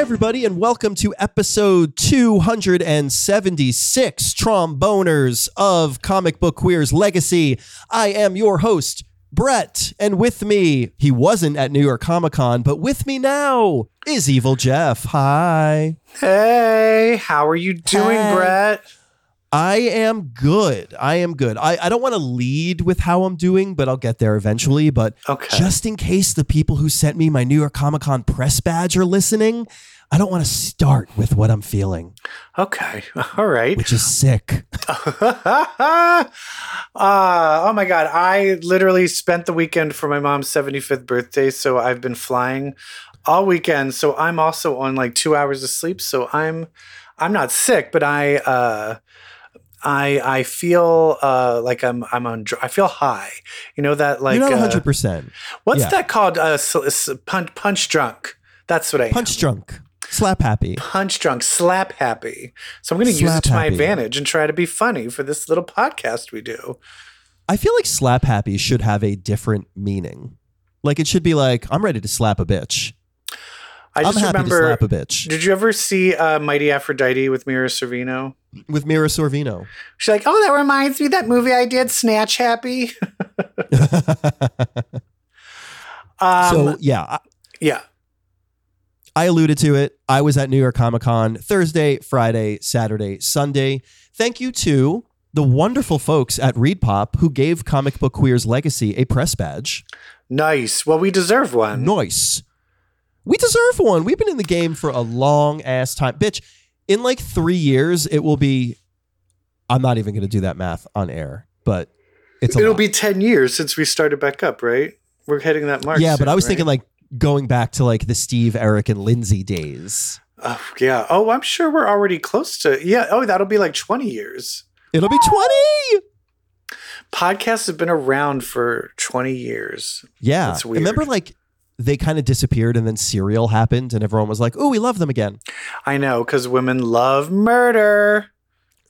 Hi, everybody, and welcome to episode 276 Tromboners of Comic Book Queer's Legacy. I am your host, Brett, and with me, he wasn't at New York Comic Con, but with me now is Evil Jeff. Hi. Hey, how are you doing, Hey. Brett? I am good. I am good. I, I don't want to lead with how I'm doing, but I'll get there eventually. But Okay. just in case the people who sent me my New York Comic Con press badge are listening, I don't want to start with what I'm feeling, Okay. All right. which is sick. uh, oh my God. I literally spent the weekend for my mom's 75th birthday. So I've been flying all weekend. So I'm also on like two hours of sleep. So I'm, I'm not sick, but I, uh, I, I feel uh, like I'm I'm on I feel high you know that like You're not uh, 100 percent what's yeah. that called uh, punch punch drunk that's what I am. punch drunk, slap happy. punch drunk, slap happy. So I'm going to use it to my advantage and try to be funny for this little podcast we do. I feel like slap happy should have a different meaning. Like it should be like I'm ready to slap a bitch. I I'm just happy remember. to slap a bitch Did you ever see uh, Mighty Aphrodite with Mira Sorvino? with Mira Sorvino. She's like, "Oh, that reminds me of that movie I did, Snatch Happy." Um, so yeah, I, yeah, I alluded to it. I was at New York Comic Con Thursday, Friday, Saturday, Sunday. Thank you to the wonderful folks at Reed Pop who gave Comic Book Queer's Legacy a press badge. nice. Well, we deserve one. Nice. We deserve one. We've been in the game for a long ass time. Bitch, in like three years, it will be. I'm not even going to do that math on air, but it's It'll lot. be ten years since we started back up, right? We're hitting that mark. yeah, but I was right? thinking like going back to like the Steve, Eric, and Lindsay days. oh, yeah. Oh, I'm sure we're already close to. Yeah. Oh, that'll be like twenty years. It'll be 20. Podcasts have been around for twenty years. Yeah. That's weird. Remember like they kind of disappeared and then Serial happened and everyone was like, oh, we love them again. I know because women love murder.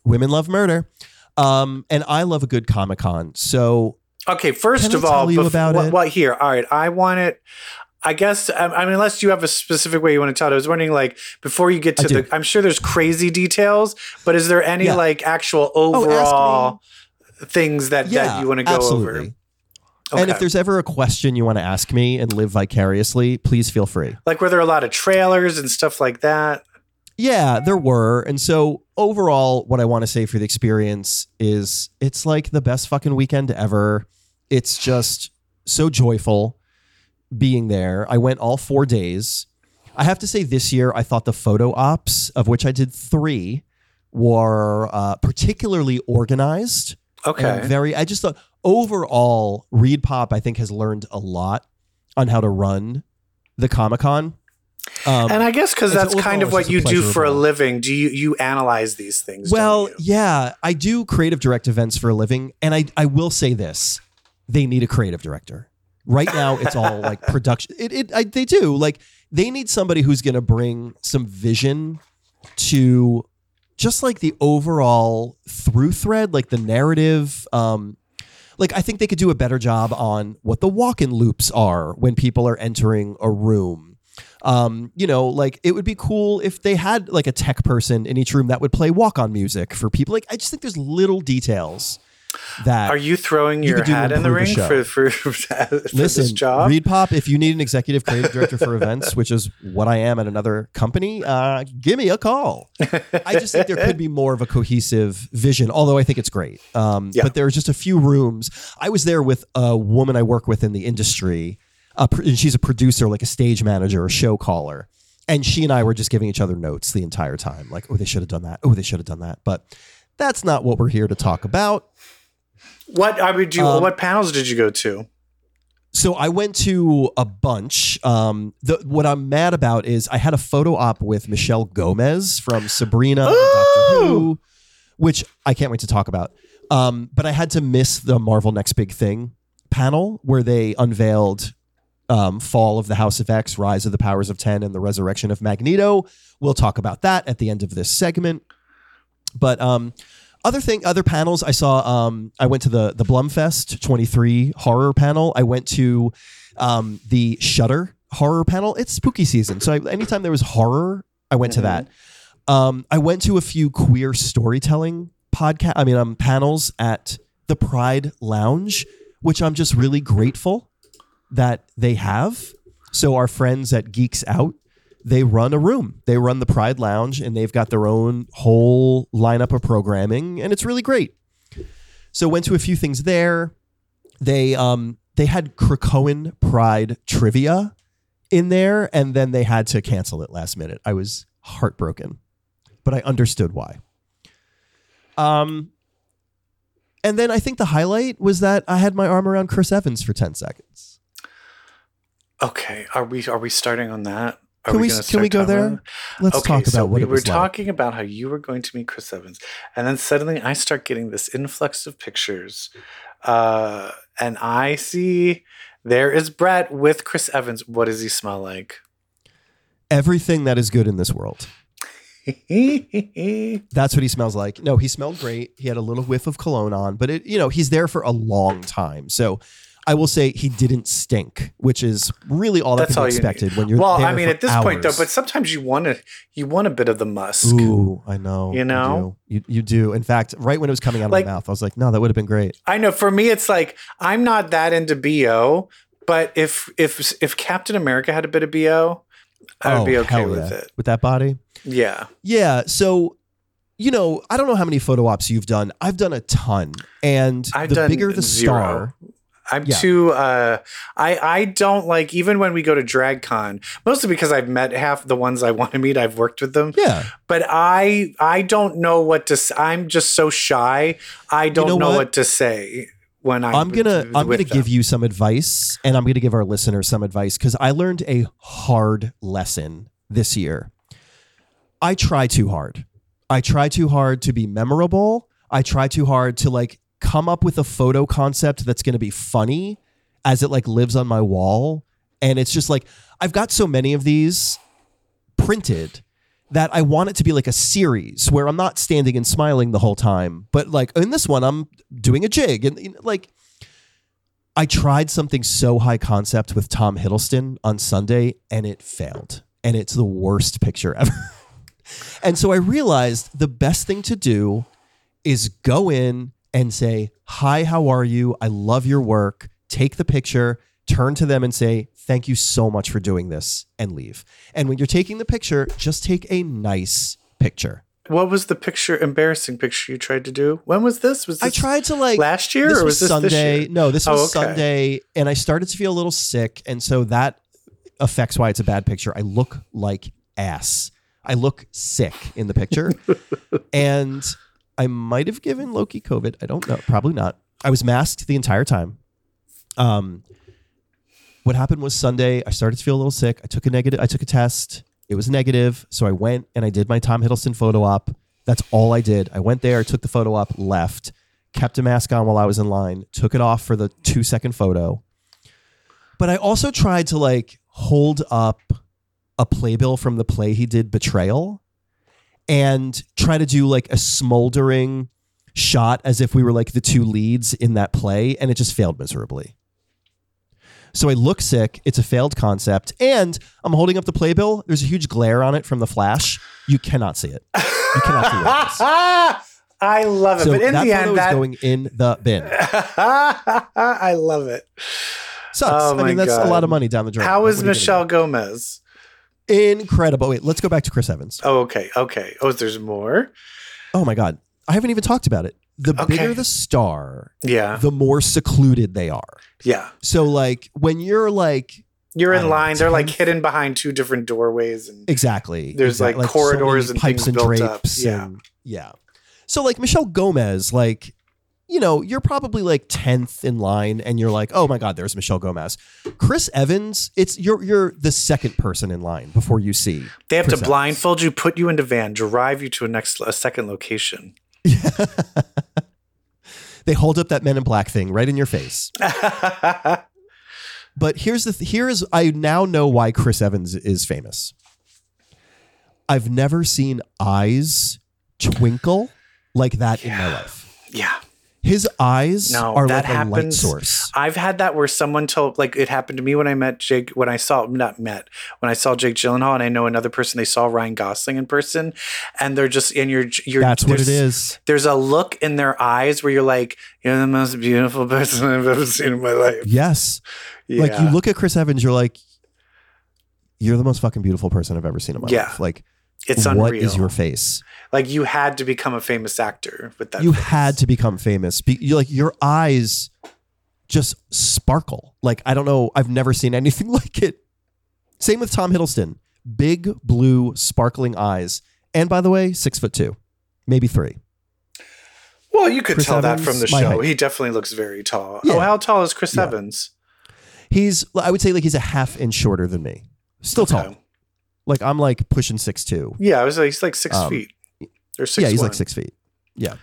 Women love murder. Um, and I love a good Comic Con. So Okay, first Can I of all, tell you bef- it? what here? All right, I want it. I guess I I mean, unless you have a specific way you want to tell it. I was wondering, like, before you get to the, I'm sure there's crazy details, but is there any Yeah. like actual Oh, overall things that, yeah, that you want to go absolutely. over? Okay. And if there's ever a question you want to ask me and live vicariously, please feel free. like, were there a lot of trailers and stuff like that? Yeah, there were. And so overall, what I want to say for the experience is it's like the best fucking weekend ever. It's just so joyful being there. I went all four days. I have to say, this year, I thought the photo ops, of which I did three, were uh, particularly organized. Okay, very, I just thought overall, Reed Pop, I think, has learned a lot on how to run the Comic Con. Um, and I guess because that's kind of what it's just a you do for a living. Do you you analyze these things? Well, yeah, I do creative direct events for a living, and I I will say this: they need a creative director. Right now, it's all like production. It, it I, they do like they need somebody who's going to bring some vision to just like the overall through thread, like the narrative. Um, like I think they could do a better job on what the walk-in loops are when people are entering a room. Um, you know, like it would be cool if they had like a tech person in each room that would play walk-on music for people. Like I just think there's little details that Are you throwing You your could do to hat in the ring for for, for listen. this job? Reed Pop, if you need an executive creative director for events, which is what I am at another company, uh, give me a call. I just think there could be more of a cohesive vision, although I think it's great. Um, Yeah. But there are just a few rooms. I was there with a woman I work with in the industry, uh, and she's a producer, like a stage manager, a show caller. And she and I were just giving each other notes the entire time, like, oh, they should have done that. Oh, they should have done that. But that's not what we're here to talk about. What I would you? Um, what panels did you go to? So I went to a bunch. Um, the, what I'm mad about is I had a photo op with Michelle Gomez from Sabrina Doctor Who, which I can't wait to talk about. Um, but I had to miss the Marvel Next Big Thing panel where they unveiled um, Fall of the House of X, Rise of the Powers of Ten, and the Resurrection of Magneto. We'll talk about that at the end of this segment. But um, other thing, other panels I saw. Um, I went to the the Blumfest 23 horror panel. I went to um, the Shudder horror panel. It's spooky season, so I, anytime there was horror, I went to that. Um, I went to a few queer storytelling podcast. I mean, um, panels at the Pride Lounge, which I'm just really grateful that they have. So our friends at Geeks Out, they run a room. They run the Pride Lounge, and they've got their own whole lineup of programming, and it's really great. So went to a few things there. They um they had Krakoan Pride trivia in there, and then they had to cancel it last minute. I was heartbroken, but I understood why. Um, and then I think the highlight was that I had my arm around Chris Evans for ten seconds. Okay, are we are we starting on that? Are Can we gonna can we go there? about- Let's okay, talk about so what we were like. talking about how you were going to meet Chris Evans, and then suddenly I start getting this influx of pictures, uh, and I see there is Brett with Chris Evans. What does he smell like? Everything that is good in this world. That's what he smells like. No, he smelled great. He had a little whiff of cologne on, but it, you know, he's there for a long time. So I will say he didn't stink, which is really all that That's can all you expected when you're well, I mean, at this point though, but sometimes you want to you want a bit of the musk. Ooh, I know. You know? do. you, you do. In fact, right when it was coming out of Like- my mouth, I was like, no, that would have been great. I know for me it's like I'm not that into BO, but if if if Captain America had a bit of BO, I would Oh, be okay with yeah. it. With that body. Yeah. Yeah. So, you know, I don't know how many photo ops you've done. I've done a ton. And I've the bigger the zero. star, I'm Yeah. too uh I I don't like even when we go to DragCon, mostly because I've met half the ones I want to meet, I've worked with them. yeah. But I I don't know what to I'm just so shy. I don't know know, what? what? to say when I'm I'm gonna I'm gonna them. give you some advice, and I'm gonna give our listeners some advice because I learned a hard lesson this year. I try too hard. I try too hard to be memorable. I try too hard to like come up with a photo concept that's gonna be funny as it like lives on my wall. And it's just like I've got so many of these printed that I want it to be like a series where I'm not standing and smiling the whole time, but like in this one, I'm doing a jig and you know, like I tried something so high concept with Tom Hiddleston on Sunday and it failed. And it's the worst picture ever. and so I realized the best thing to do is go in and say, Hi, how are you? I love your work. Take the picture, turn to them and say, Thank you so much for doing this, and leave. And when you're taking the picture, just take a nice picture. What was the picture embarrassing picture you tried to do? When was this? Was this I tried to like last year this or was, this Sunday. this year? No, this Oh, was okay. Sunday, and I started to feel a little sick, and so that affects why it's a bad picture. I look like ass. I look sick in the picture, and I might have given Loki COVID. I don't know. Probably not. I was masked the entire time. Um, what happened was Sunday. I started to feel a little sick. I took a negative. I took a test. It was negative, so I went and I did my Tom Hiddleston photo op. That's all I did. I went there, took the photo op, left, kept a mask on while I was in line, took it off for the two second photo. But I also tried to like hold up a playbill from the play he did, Betrayal, and try to do like a smoldering shot as if we were like the two leads in that play, and it just failed miserably. So I look sick. It's a failed concept. And I'm holding up the playbill. There's a huge glare on it from the flash. You cannot see it. You cannot see it. I love it. So but in that the end, is that going in the bin. I love it. Sucks. Oh I mean, that's a lot of money down the drain. How is are you gonna Michelle Gomez? Incredible. Wait, let's go back to Chris Evans. Oh, okay, okay. Oh, there's more. Oh my God. I haven't even talked about it. The Okay. bigger the star, Yeah, the more secluded they are. yeah. So, like, when you're like, You're in don't know, line. They're like hidden behind two different doorways, and exactly. There's, exact- like, so many corridors and things built up. Yeah. and- yeah. So, like, Michelle Gomez, like, you know, you're probably like 10th in line and you're like, oh my God, there's Michelle Gomez. Chris Evans, it's you're you're the second person in line before you see. they have Chris to Evans. blindfold you, put you into van, drive you to a next a second location. they hold up that men in black thing right in your face. but here's the th- here is I now know why Chris Evans is famous. I've never seen eyes twinkle like that in my life. Yeah. His eyes No, are that like a light source. I've had that where someone told, like, it happened to me when I met Jake, when I saw, not met, when I saw Jake Gyllenhaal, and I know another person, they saw Ryan Gosling in person, and they're just, and you're, you're, That's what it is. there's- There's a look in their eyes where you're like, you're the most beautiful person I've ever seen in my life. Yes. Yeah. Like you look at Chris Evans, you're like, you're the most fucking beautiful person I've ever seen in my Yeah. life. Like, it's unreal. what is your face? like you had to become a famous actor with that. you face. had to become famous. Be, you like your eyes just sparkle. Like I don't know, I've never seen anything like it. Same with Tom Hiddleston, big blue sparkling eyes, and by the way, six foot two, maybe three. Well, you could Chris tell that from the show. He definitely looks very tall. Yeah. Oh, how tall is Chris Yeah. Evans? He's I would say like he's a half inch shorter than me. Still tall. Like I'm like pushing six two. Yeah, I was like, he's like six Um, feet or six. Yeah, he's one. like six feet. Yeah.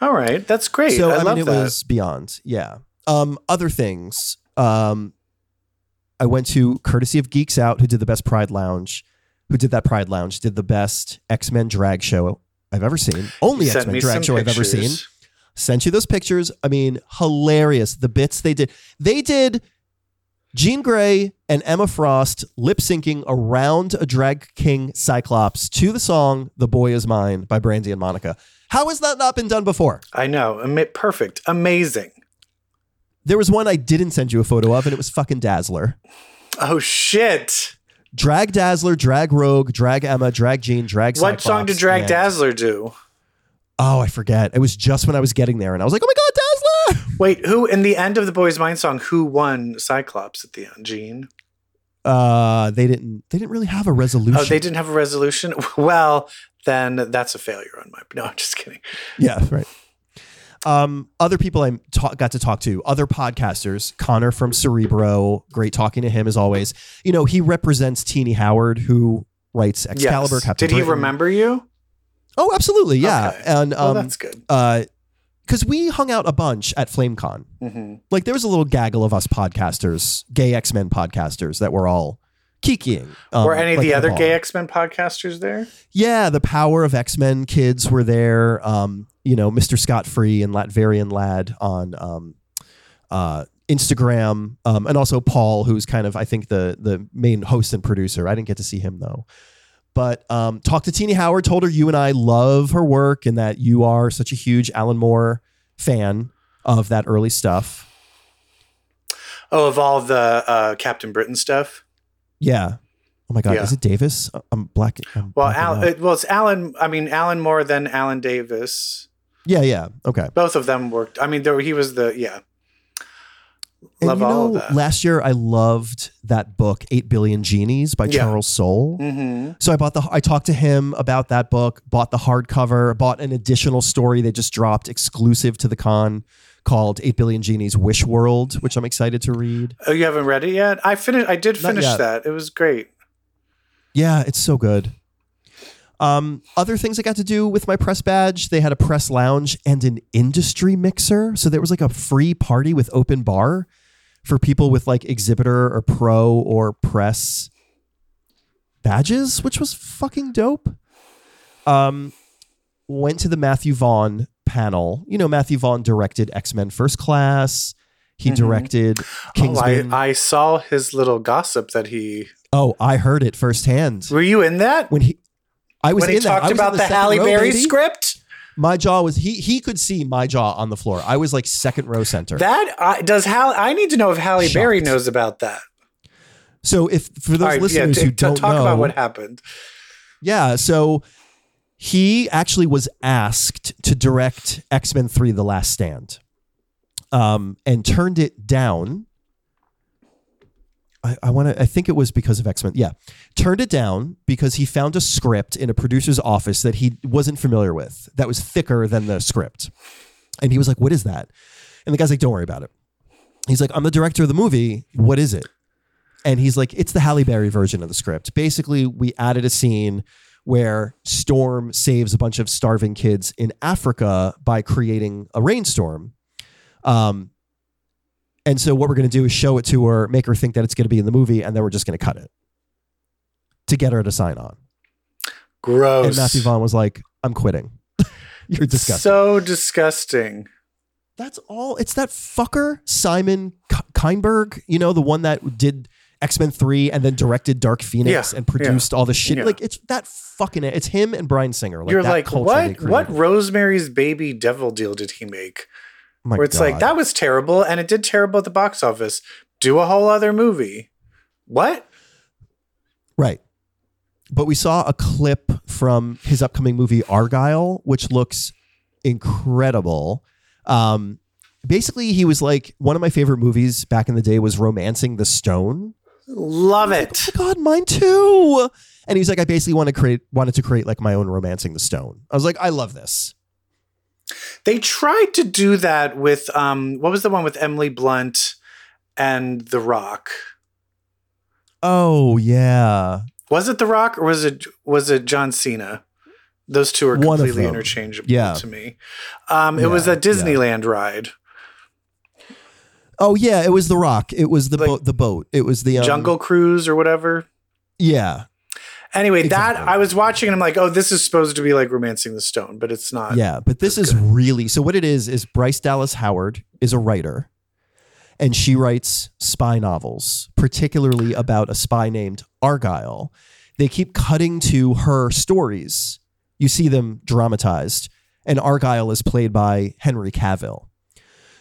All right, that's great. So I, I, love it that. was beyond. Yeah. Um, other things. Um, I went to courtesy of Geeks Out, who did the best Pride Lounge, who did that Pride Lounge, did the best X Men drag show I've ever seen. Only X Men drag show I've ever seen. Sent you those pictures. I mean, hilarious. The bits they did. They did Jean Grey and Emma Frost lip syncing around a drag king Cyclops to the song "The Boy Is Mine" by Brandy and Monica. How has that not been done before? I know. Perfect. Amazing. There was one I didn't send you a photo of, and it was fucking Dazzler. Oh shit! Drag Dazzler, Drag Rogue, Drag Emma, Drag Jean, Drag What song did Drag and- Dazzler do? Oh, I forget. It was just when I was getting there, and I was like, "Oh my god, Dazzler!" Wait, who in the end of the Boys Mind song? Who won Cyclops at the end? Jean. Uh, they didn't. They didn't really have a resolution. Oh, they didn't have a resolution. Well, then that's a failure on my. No, I'm just kidding. Yeah, right. Um, other people I ta- got to talk to, other podcasters, Connor from Cerebro, great talking to him as always. You know, he represents Tini Howard, who writes Excalibur. Yes. Captain Did he Britain. remember you? Oh, absolutely, yeah. Okay. And Well, um, that's good. uh, because we hung out a bunch at FlameCon. hmm Like there was a little gaggle of us podcasters, gay X Men podcasters, that were all kikiing. Um, Were any of like the other gay X Men podcasters there? Yeah, the power of X Men kids were there. Um, you know, Mr. Scott Free and Latverian Lad on um, uh, Instagram, um, and also Paul, who's kind of I think the the main host and producer. I didn't get to see him though. But um, talked to Tini Howard, told her you and I love her work and that you are such a huge Alan Moore fan of that early stuff. Oh, of all the uh, Captain Britain stuff. Yeah. Oh my God, Yeah. is it Davis? I'm black. I'm Well, Al, it, well, it's Alan. I mean, Alan Moore, then Alan Davis. yeah, yeah. Okay. Both of them worked. I mean, there, he was the yeah. And Love you all know, of that. last year I loved that book, Eight Billion Genies by Yeah. Charles Soule. hmm So I bought the. I talked to him about that book. Bought the hardcover. Bought an additional story they just dropped exclusive to the con called Eight Billion Genies Wish World, which I'm excited to read. Oh, you haven't read it yet? I finished. I did finish that. It was great. Yeah, it's so good. Um, other things I got to do with my press badge, they had a press lounge and an industry mixer. So there was like a free party with open bar for people with like exhibitor or pro or press badges, which was fucking dope. Um, went to the Matthew Vaughn panel. You know, Matthew Vaughn directed X Men First Class. He Mhm. directed Oh, Kingsman. I, I saw his little gossip that he. oh, I heard it firsthand Were you in that? when he. I was when he in that. I talked was about the, second Halle Berry baby. script? My jaw was he he could see my jaw on the floor. I was like second row center. That uh, does Halle. I need to know if Halle Berry knows about that. so if for those right, listeners yeah, who t- don't talk know, about what happened. yeah, so he actually was asked to direct X Men Three: The Last Stand, um, and turned it down. I, I want to. I think it was because of X Men. Yeah, turned it down because he found a script in a producer's office that he wasn't familiar with. That was thicker than the script, and he was like, "What is that?" And the guy's like, "Don't worry about it." He's like, "I'm the director of the movie. What is it?" And he's like, "It's the Halle Berry version of the script. Basically, we added a scene." Where Storm saves a bunch of starving kids in Africa by creating a rainstorm. Um, And so what we're going to do is show it to her, make her think that it's going to be in the movie, and then we're just going to cut it to get her to sign on. Gross. And Matthew Vaughn was like, "I'm quitting. You're disgusting." So disgusting. That's all. It's that fucker Simon Kinberg, you know, the one that did X Men Three and then directed Dark Phoenix Yeah, and produced all the shit. yeah. Like it's that fucking. It's him and Bryan Singer. Like You're that like, what? What. Rosemary's Baby Devil deal did he make? Oh my Where it's like that was terrible, and it did terrible at the box office. Do a whole other movie. What? Right. But we saw a clip from his upcoming movie Argylle, which looks incredible. Um, basically, he was like one of my favorite movies back in the day was Romancing the Stone. Love it. Oh it. my God, mine too. And he's like, I basically want to create, wanted to create like my own Romancing the Stone. I was like, I love this. They tried to do that with um what was the one with Emily Blunt and The Rock? Oh yeah, Was it The Rock or was it was it John Cena? Those two are One completely interchangeable Yeah. to me. Um, it was a Disneyland ride. oh yeah. It was the Rock. It was the Like- boat. The boat. It was the um, Jungle Cruise or whatever. Yeah, Anyway, that I was watching and I'm like, oh, this is supposed to be like Romancing the Stone, but it's not. Yeah, but this is really so. What it is is Bryce Dallas Howard is a writer, and she writes spy novels, particularly about a spy named Argylle. They keep cutting to her stories. You see them dramatized, and Argylle is played by Henry Cavill.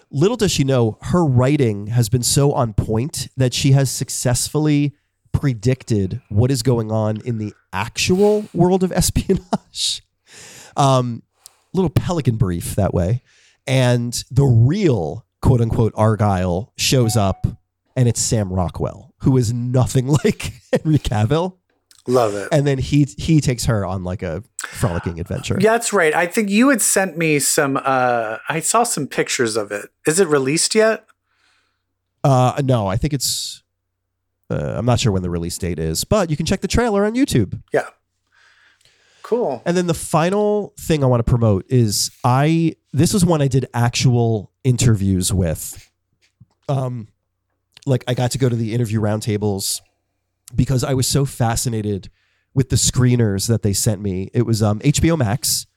Little does she know, her writing has been so on point that she has successfully predicted what is going on in the actual world of espionage. Um, little pelican brief that way. And the real quote unquote Argylle shows up and it's Sam Rockwell, who is nothing like Henry Cavill. Love it. And then he he takes her on like a frolicking adventure. Yeah, that's right. I think you had sent me some uh I saw some pictures of it. Is it released yet? Uh no, I think it's uh, I'm not sure when the release date is, but you can check the trailer on YouTube. Yeah. Cool. And then the final thing I want to promote is I this was one I did actual interviews with. Um like I got to go to the interview roundtables because I was so fascinated with the screeners that they sent me. It was um HBO Max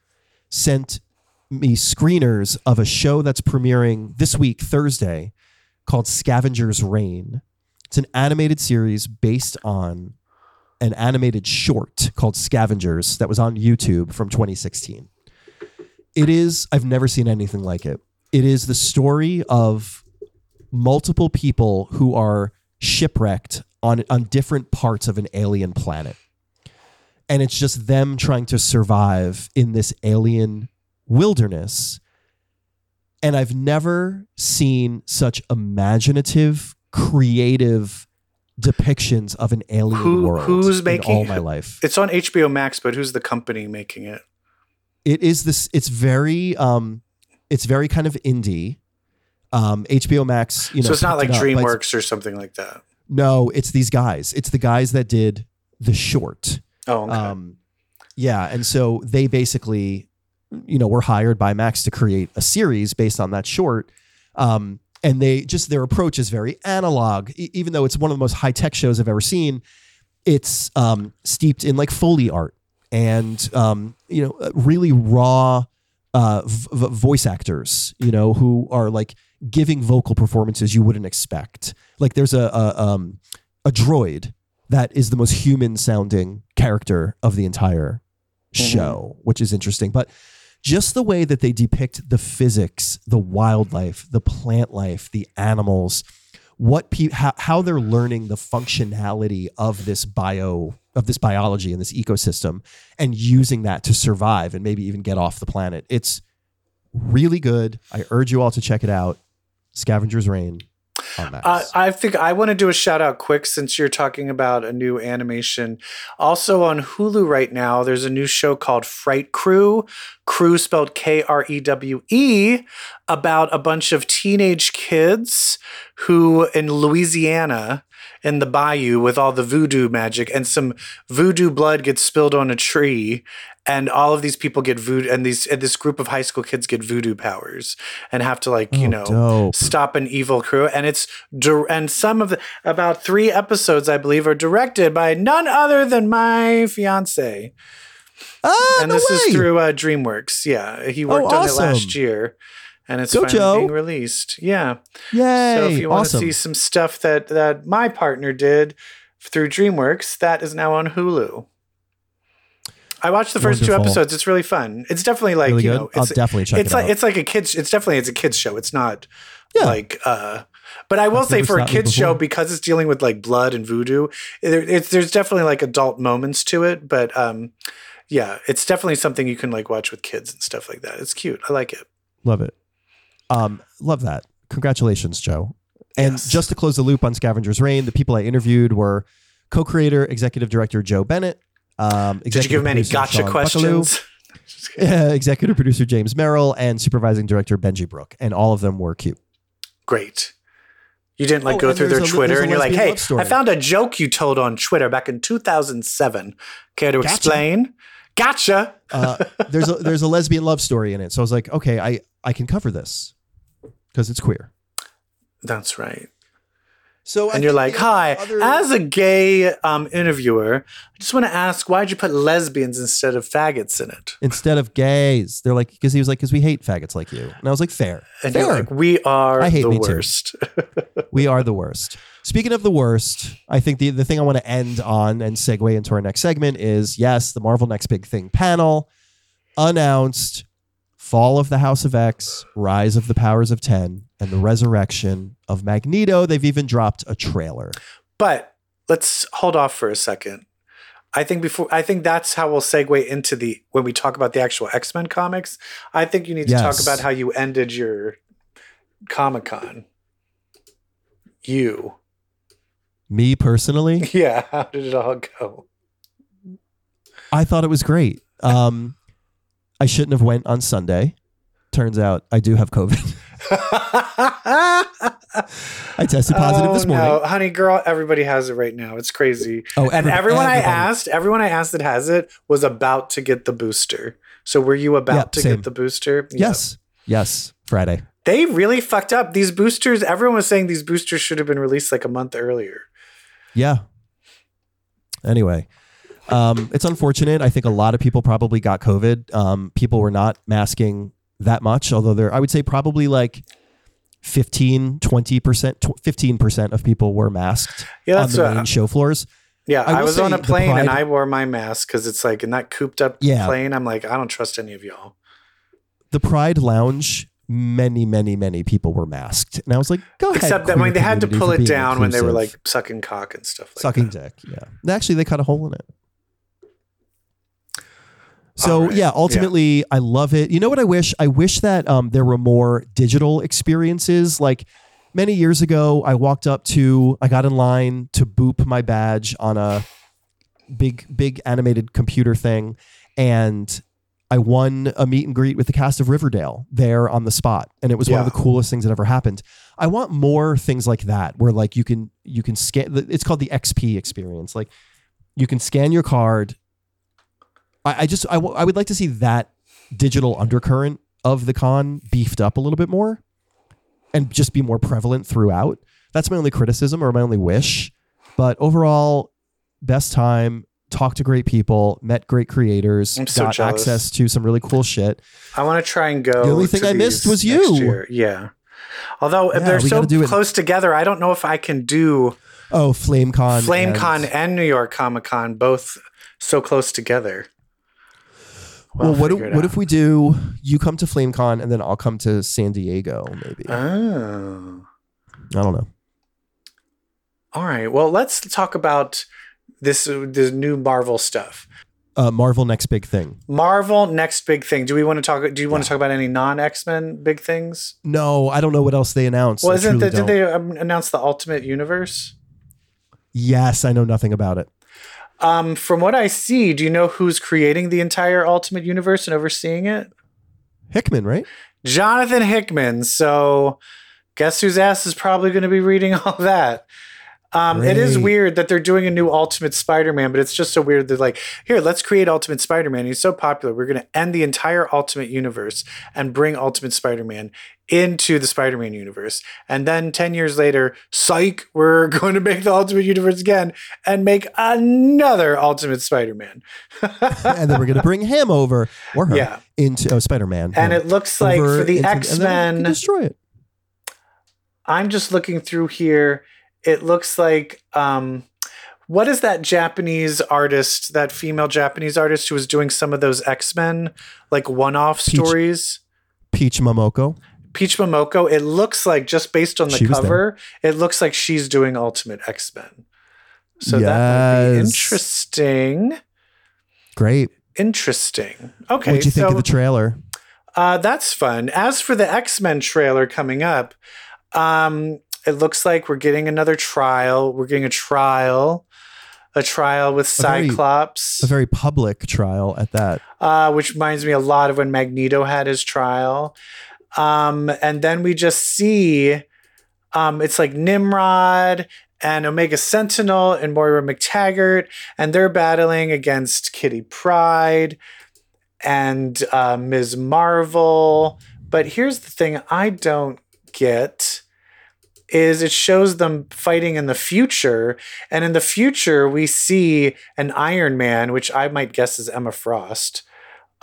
sent me screeners of a show that's premiering this week Thursday called Scavenger's Reign. It's an animated series based on an animated short called Scavengers that was on YouTube from 2016. It is, I've never seen anything like it. It is the story of multiple people who are shipwrecked on, on different parts of an alien planet. And it's just them trying to survive in this alien wilderness. And I've never seen such imaginative, creative depictions of an alien Who- world who's in making- all my life. It's on HBO Max, but who's the company making it? It is this. It's very. Um, it's very kind of indie. Um, HBO Max. You know, so it's not like it up, DreamWorks or something like that. No, it's these guys. It's the guys that did the short. Oh, okay. Um, yeah, and so they basically, you know, were hired by Max to create a series based on that short. Um, and they just their approach is very analog, e- even though it's one of the most high tech shows I've ever seen. It's um, steeped in like foley art and um, you know uh, really raw uh, v- v- voice actors, you know, who are like giving vocal performances you wouldn't expect. Like there's a a, um, a droid that is the most human sounding character of the entire show, which is interesting. But just the way that they depict the physics, the wildlife, the plant life, the animals, what pe- how, how they're learning the functionality of this bio of this biology and this ecosystem and using that to survive and maybe even get off the planet. It's really good. I urge you all to check it out. Scavenger's Reign Uh, I think I want to do a shout out quick since you're talking about a new animation. Also on Hulu right now, there's a new show called Fright Krewe, Crew spelled K R E W E, about a bunch of teenage kids who in Louisiana in the bayou with all the voodoo magic and some voodoo blood gets spilled on a tree and all of these people get voodoo, and these and this group of high school kids get voodoo powers and have to like you Oh, know dope. stop an evil crew. And it's and some of the about three episodes I believe are directed by none other than my fiance. Ah, and no this way. is through uh, DreamWorks. Yeah, he worked on it last year. And it's Go, finally Joe. being released. Yeah. Yay! So if you want awesome. to see some stuff that that my partner did through DreamWorks, that is now on Hulu. I watched the first two episodes. It's really fun. It's definitely like really you know, I'll it's definitely check it's it like out. it's like a kids. It's definitely it's a kids show. It's not Yeah. like uh. But I will That's say for a kids show because it's dealing with like blood and voodoo, there, it's there's definitely like adult moments to it. But um, yeah, it's definitely something you can like watch with kids and stuff like that. It's cute. I like it. Love it. Um, love that. Congratulations, Joe. And Yes. just to close the loop on Scavenger's Reign, the people I interviewed were co-creator, executive director Joe Bennett. Um, Did you give him any gotcha questions? Buckaloo, uh, executive producer James Merrill, and supervising director Benji Brook. And all of them were cute. Great. You didn't like Oh, go through their a- Twitter and you're like, hey. I found a joke you told on Twitter back in 2007. Care to Gotcha. explain? Gotcha. Uh, there's a there's a lesbian love story in it, so I was like, okay, I I can cover this because it's queer. That's right. So I And you're like, hi, other- as a gay um, interviewer, I just want to ask, why'd you put lesbians instead of faggots in it? instead of gays, they're like because he was like because we hate faggots like you, and I was like, fair, And fair. you're like, we are I hate the me too. worst. we are the worst. Speaking of the worst, I think the, the thing I want to end on and segue into our next segment is yes, the Marvel Next Big Thing panel announced Fall of the House of X, Rise of the Powers of 10, and the Resurrection of Magneto. They've even dropped a trailer. But let's hold off for a second. I think before I think that's how we'll segue into the when we talk about the actual X Men comics. I think you need to talk about how you ended your Comic Con. You, Me personally, yeah. How did it all go? I thought it was great. Um, I shouldn't have went on Sunday. Turns out I do have COVID. I tested positive Oh, this morning. No, honey girl, everybody has it right now. It's crazy. Oh, And every- everyone I asked, everyone I asked that has it was about to get the booster. So were you about Yeah, to same. get the booster? Yes. Yes. Friday. They really fucked up. These boosters, everyone was saying these boosters should have been released like a month earlier. Yeah. Anyway, um, it's unfortunate. I think a lot of people probably got COVID. Um, people were not masking that much, although there, I would say probably like 15, 20%, 15% of people were masked Yeah, on that's the main show floors. yeah. I I, was on a plane and I wore my mask because it's like in that cooped up Yeah. plane. I'm like, I don't trust any of y'all. The Pride Lounge, many, many, many people were masked. And I was like, go ahead. Except that when they had to pull it down when they were like sucking cock and stuff like sucking that. dick. Yeah. Actually, they cut a hole in it. So right. yeah, ultimately, I love it. You know what I wish? I wish that um, there were more digital experiences. Like many years ago, I walked up to, I got in line to boop my badge on a big, big animated computer thing, and I won a meet and greet with the cast of Riverdale there on the spot, and it was one of the coolest things that ever happened. I want more things like that, where like you can you can scan. It's called the XP experience. Like you can scan your card. I, I just I, w- I would like to see that digital undercurrent of the con beefed up a little bit more, and just be more prevalent throughout. That's my only criticism or my only wish. But overall, best time. Talked to great people, met great creators, so got jealous. access to some really cool shit. I want to try and go. The only thing I missed was you. Yeah. Although if Yeah, they're so gotta it. close together, I don't know if I can do Oh, FlameCon. FlameCon and- and New York Comic Con both so close together. Well, what, figure what if we do? You come to FlameCon and then I'll come to San Diego, maybe. Oh. I don't know. All right. Well, let's talk about this this new Marvel stuff. Uh, Marvel next big thing. Marvel next big thing. Do we want to talk? Do you want to talk about any non X Men big things? No, I don't know what else they announced. Well, isn't the, did they um, announce the Ultimate Universe? Yes, I know nothing about it. Um, from what I see, do you know who's creating the entire Ultimate Universe and overseeing it? Hickman, right? Jonathan Hickman. So, guess whose ass is probably going to be reading all that? Um, it is weird that they're doing a new Ultimate Spider-Man, but it's just so weird. They're like, here, let's create Ultimate Spider-Man. He's so popular. We're going to end the entire Ultimate universe and bring Ultimate Spider-Man into the Spider-Man universe. And then 10 years later, psych, we're going to make the Ultimate universe again and make another Ultimate Spider-Man. and then we're going to bring him over or her Yeah. into oh, Spider-Man. And it looks like for the into- and then we can X-Men, destroy it. I'm just looking through here. It looks like um what is that Japanese artist, that female Japanese artist who was doing some of those X-Men like one-off Peach. stories? Peach Momoko. Peach Momoko, it looks like just based on the She cover, it looks like she's doing Ultimate X-Men. So that might be interesting. Great. Interesting. Okay, What'd you think so of the trailer? Uh, that's fun. As for the X Men trailer coming up, um, it looks like we're getting another trial. We're getting a trial, a trial with A very- Cyclops, A very public trial at that. uh, which reminds me a lot of when Magneto had his trial. Um, and then we just see um, it's like Nimrod and Omega Sentinel and Moira MacTaggert, and they're battling against Kitty Pryde and uh, Ms. Marvel. But here's the thing I don't get is it shows them fighting in the future and in the future we see an iron man which i might guess is emma frost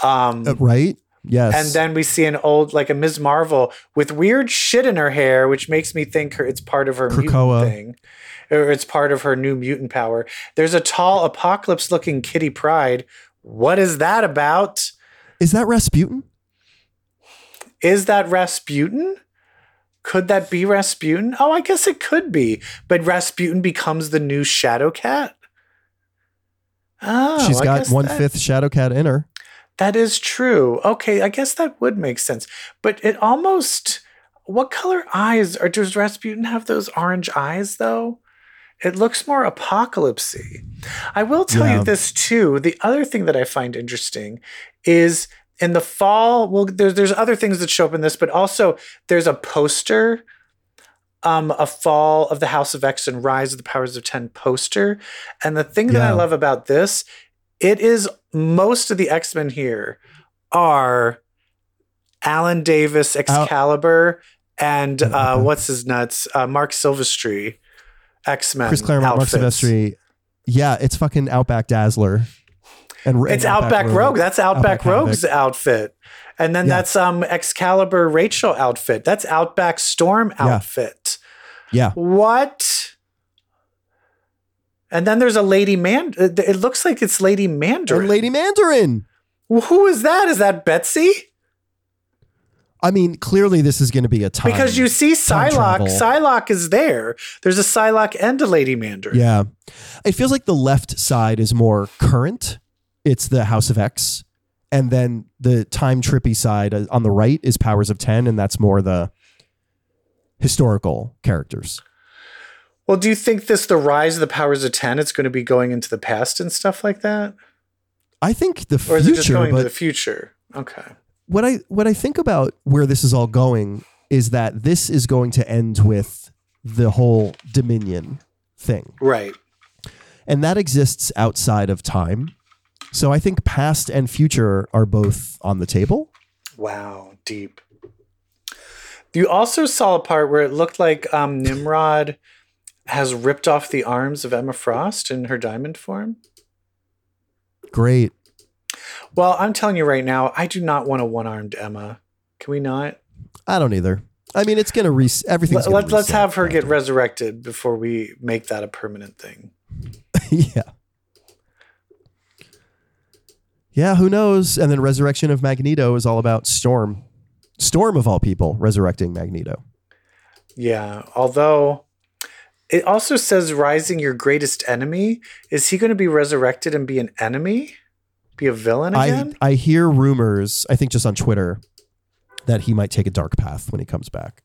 um, Uh, right? Yes. and then we see an old like a ms marvel with weird shit in her hair which makes me think her it's part of her Krakoa. mutant thing or it's part of her new mutant power there's a tall apocalypse looking kitty pryde what is that about is that Rasputin? Is that Rasputin? Could that be Rasputin? Oh, I guess it could be. But Rasputin becomes the new Shadow Cat. Oh, She's got one fifth Shadow Cat in her. That is true. Okay, I guess that would make sense. But it almost. What color eyes? Or does Rasputin have those orange eyes though? It looks more apocalypsy. I will tell Yeah. you this too. The other thing that I find interesting is in the fall. Well, there's there's other things that show up in this, but also there's a poster, um, a fall of the House of X and Rise of the Powers of Ten poster. And the thing that I love about this, it is most of the X Men here are Alan Davis, Excalibur, and uh, what's his nuts, uh, Marc Silvestri, X Men. Chris Claremont, Marc Silvestri. Yeah, it's fucking Outback Dazzler. And It's Outback, Rogue. That's Outback, Outback Rogue's outfit. And then Yeah. that's um Excalibur Rachel outfit. That's Outback Storm Yeah. outfit. Yeah. What? And then there's a Lady Man. It it looks like it's Lady And Mandarin. Lady Mandarin. Well, Who is that? Is that Betsy? I mean, clearly this is going to be a time. Because you see Psylocke. Psylocke is there. There's a Psylocke and a Lady Mandarin. Yeah. It feels like the left side is more current. It's the House of X. And then the time trippy side uh, on the right is Powers of 10. And that's more the historical characters. Well, do you think this, the rise of the powers of 10, it's going to be going into the past and stuff like that? I think the future, Or is it just going but to the future? Okay. what I what I think about where this is all going is that this is going to end with the whole Dominion thing. Right. And that exists outside of time. So I think past and future are both on the table. Wow, deep. You also saw a part where it looked like um, Nimrod has ripped off the arms of Emma Frost in her diamond form. Great. Well, I'm telling you right now, I do not want a one-armed Emma. Can we not? I don't either. I mean, it's going to re everything's. Let, gonna let, let's have her get resurrected before we make that a permanent thing. yeah. Yeah, who knows? And then Resurrection of Magneto is all about Storm. Storm of all people resurrecting Magneto. Yeah. Although it also says rising your greatest enemy. Is he going to be resurrected and be an enemy? Be a villain I again? I hear rumors, I think just on Twitter, that he might take a dark path when he comes back.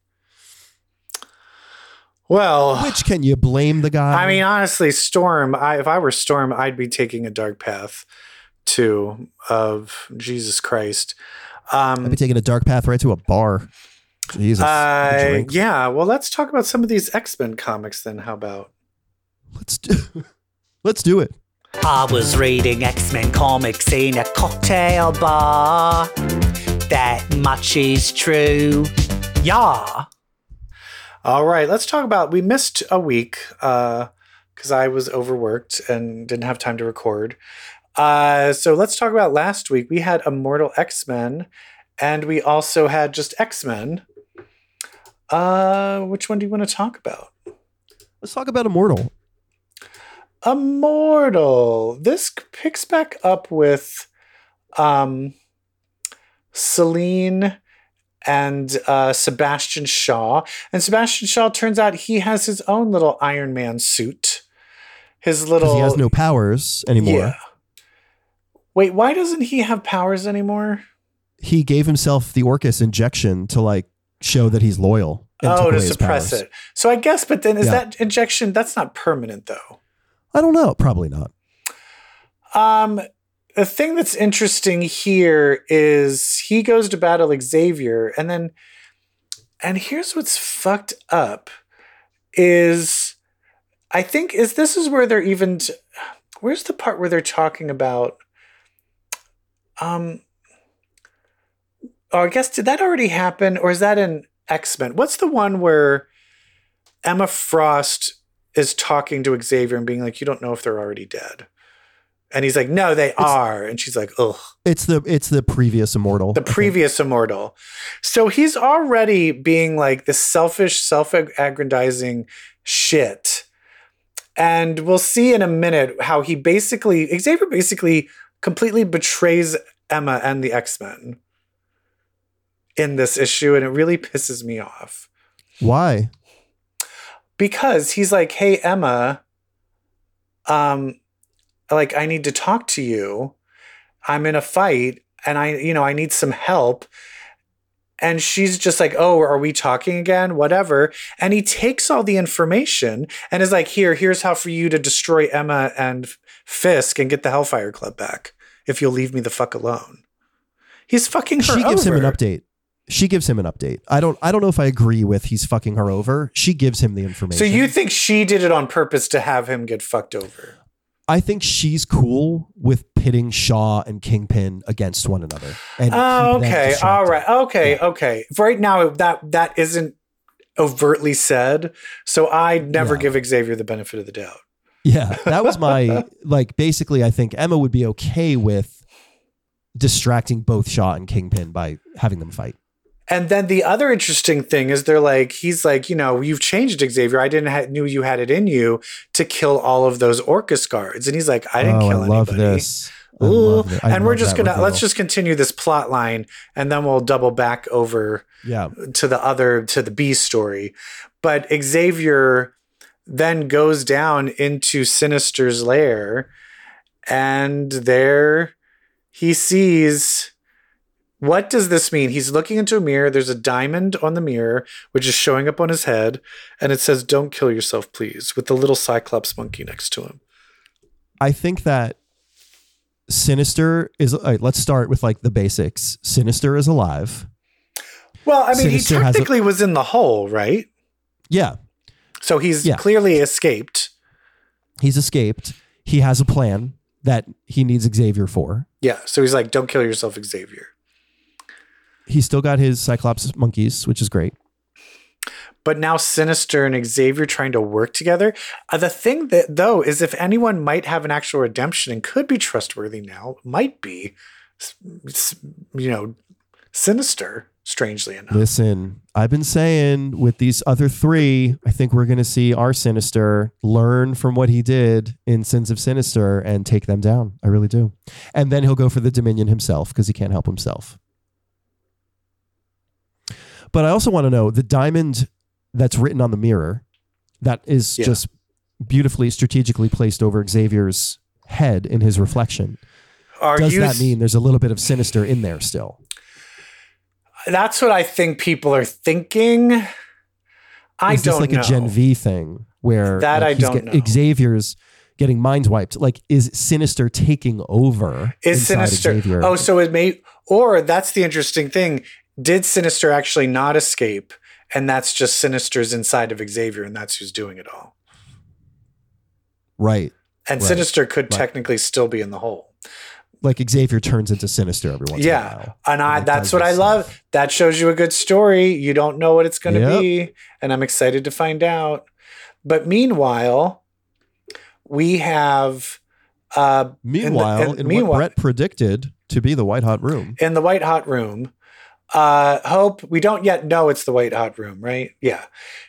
well, Which can you blame the guy? I mean, honestly, Storm. I, if I were Storm, I'd be taking a dark path too. Of Jesus Christ. I'd Um, be taking a dark path right to a bar. Jesus. uh, drink. yeah. Well, let's talk about some of these X Men comics then. How about? Let's do Let's do it. I was reading X Men comics in a cocktail bar. That much is true. Yeah. All right, let's talk about. We missed a week because I was overworked and didn't have time to record. Uh, so let's talk about last week. We had Immortal X Men, and we also had just X Men. Uh, which one do you want to talk about? Let's talk about Immortal. Immortal. This picks back up with um, Selene and uh, Sebastian Shaw. And Sebastian Shaw turns out he has his own little Iron Man suit. His little. He has no powers anymore. Yeah. Wait, why doesn't he have powers anymore? He gave himself the Orchis injection to like show that he's loyal. Oh, to suppress it. So I guess, but then is Yeah. that injection? That's not permanent, though. I don't know. Probably not. Um, the thing that's interesting here is he goes to battle Xavier, and then, and here's what's fucked up is, I think is this is where they're even. T- where's the part where they're talking about? Um. Oh, I guess did that already happen, or is that in X Men? What's the one where Emma Frost is talking to Xavier and being like, "You don't know if they're already dead," and he's like, "No, they are," and she's like, "Ugh." It's the it's the previous Immortal. The I think. previous immortal. So he's already being like the selfish, self aggrandizing shit. And we'll see in a minute how he basically, Xavier basically completely betrays Emma and the X Men in this issue. And it really pisses me off Why? because he's like, hey, Emma, um, like, I need to talk to you. I'm in a fight and I, you know, I need some help. And she's just like, oh, are we talking again? Whatever. And he takes all the information and is like, here, here's how for you to destroy Emma and Fisk and get the Hellfire Club back if you'll leave me the fuck alone. He's fucking her She gives him an update. She gives him an update. I don't I don't know if I agree with he's fucking her over. She gives him the information. So you think she did it on purpose to have him get fucked over? I think she's cool with pitting Shaw and Kingpin against one another. And Oh, okay. All right. Okay. Okay. For right now, that that isn't overtly said. So I never Yeah. give Xavier the benefit of the doubt. Yeah, that was my like. Basically, I think Emma would be okay with distracting both Shaw and Kingpin by having them fight. And then the other interesting thing is they're like, he's like, you know, you've changed Xavier. I didn't ha- knew you had it in you to kill all of those Orchis guards. And he's like, I didn't oh, kill I love anybody. this. I Ooh. love it. I and we're just gonna let's just continue this plot line, and then we'll double back over yeah. to the other to the B story. But Xavier then goes down into Sinister's lair, and there he sees. What does this mean? He's looking into a mirror. There's a diamond on the mirror, which is showing up on his head, and it says, "Don't kill yourself, please," with the little Cyclops monkey next to him. I think that Sinister is. Right, let's start with like the basics. Sinister is alive. Well, I mean, Sinister he has a- technically was in the hole, right? Yeah, So he's Yeah. clearly escaped. he's escaped. He has a plan that he needs Xavier for. Yeah. So he's like, "Don't kill yourself, Xavier." He's still got his Cyclops monkeys, which is great. but now Sinister and Xavier trying to work together. Uh, the thing that though is if anyone might have an actual redemption and could be trustworthy now, might be, you know, Sinister. Strangely enough, Listen, I've been saying with these other three, I think we're going to see our Sinister learn from what he did in Sins of Sinister and take them down. I really do. And then he'll go for the Dominion himself because he can't help himself. But I also want to know the diamond that's written on the mirror that is Yeah. just beautifully strategically placed over Xavier's head in his reflection. are Does that mean there's a little bit of Sinister in there still? that's what I think people are thinking. I is this don't like know. a Gen V thing where That like, I don't know. Xavier's getting mind wiped? Like, is Sinister taking over? is Sinister? Xavier? Oh, so it may, or that's the interesting thing. Did Sinister actually not escape? And that's just Sinister's inside of Xavier, and that's who's doing it all. Right. And Right. Sinister could Right. technically still be in the hole. Like Xavier turns into Sinister every once in a Yeah. while. And I that's what I this love. That shows you a good story. You don't know what it's going to Yep. be, and I'm excited to find out. But meanwhile, we have uh Meanwhile, in- in, meanwhile- what Brett predicted to be the White Hot Room. in the white hot room. Uh, Hope, we don't yet know it's the white hot room, right? Yeah.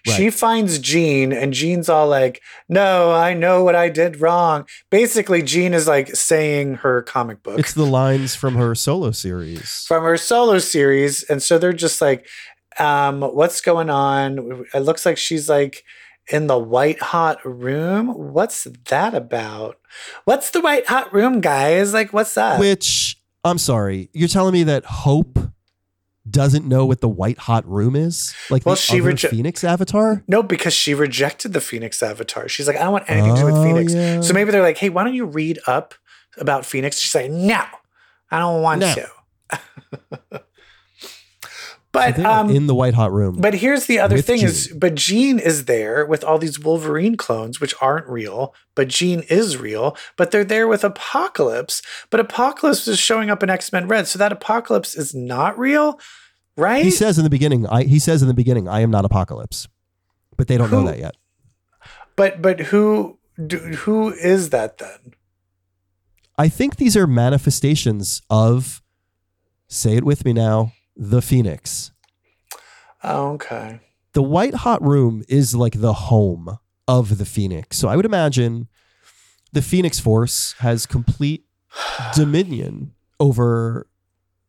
She finds Jean, and Jean's all like, No, I know what I did wrong. Basically, Jean is like saying her comic book It's the lines from her solo series. from her solo series. And so they're just like, um, What's going on? It looks like she's like in the white hot room. What's that about? What's the white hot room, guys? Like, what's that? Which I'm sorry, you're telling me that Hope doesn't know what the White Hot Room is? Like Well, the she reje- Phoenix Avatar? No, because she rejected the Phoenix Avatar. She's like, I don't want anything to do with Oh, Phoenix. yeah. So maybe they're like, hey, why don't you read up about Phoenix? She's like, no, I don't want No. to. but um, in the White Hot Room. but here's the other thing is, but Jean is there with all these Wolverine clones, which aren't real, but Jean is real. But they're there with Apocalypse. But Apocalypse is showing up in X Men Red, so that Apocalypse is not real, right? he says in the beginning, I he says in the beginning, I am not Apocalypse. But they don't Who- know that yet. but but who do, who is that then? I think these are manifestations of say it with me now, the Phoenix. Oh, okay. the White Hot Room is like the home of the Phoenix. So I would imagine the Phoenix Force has complete dominion over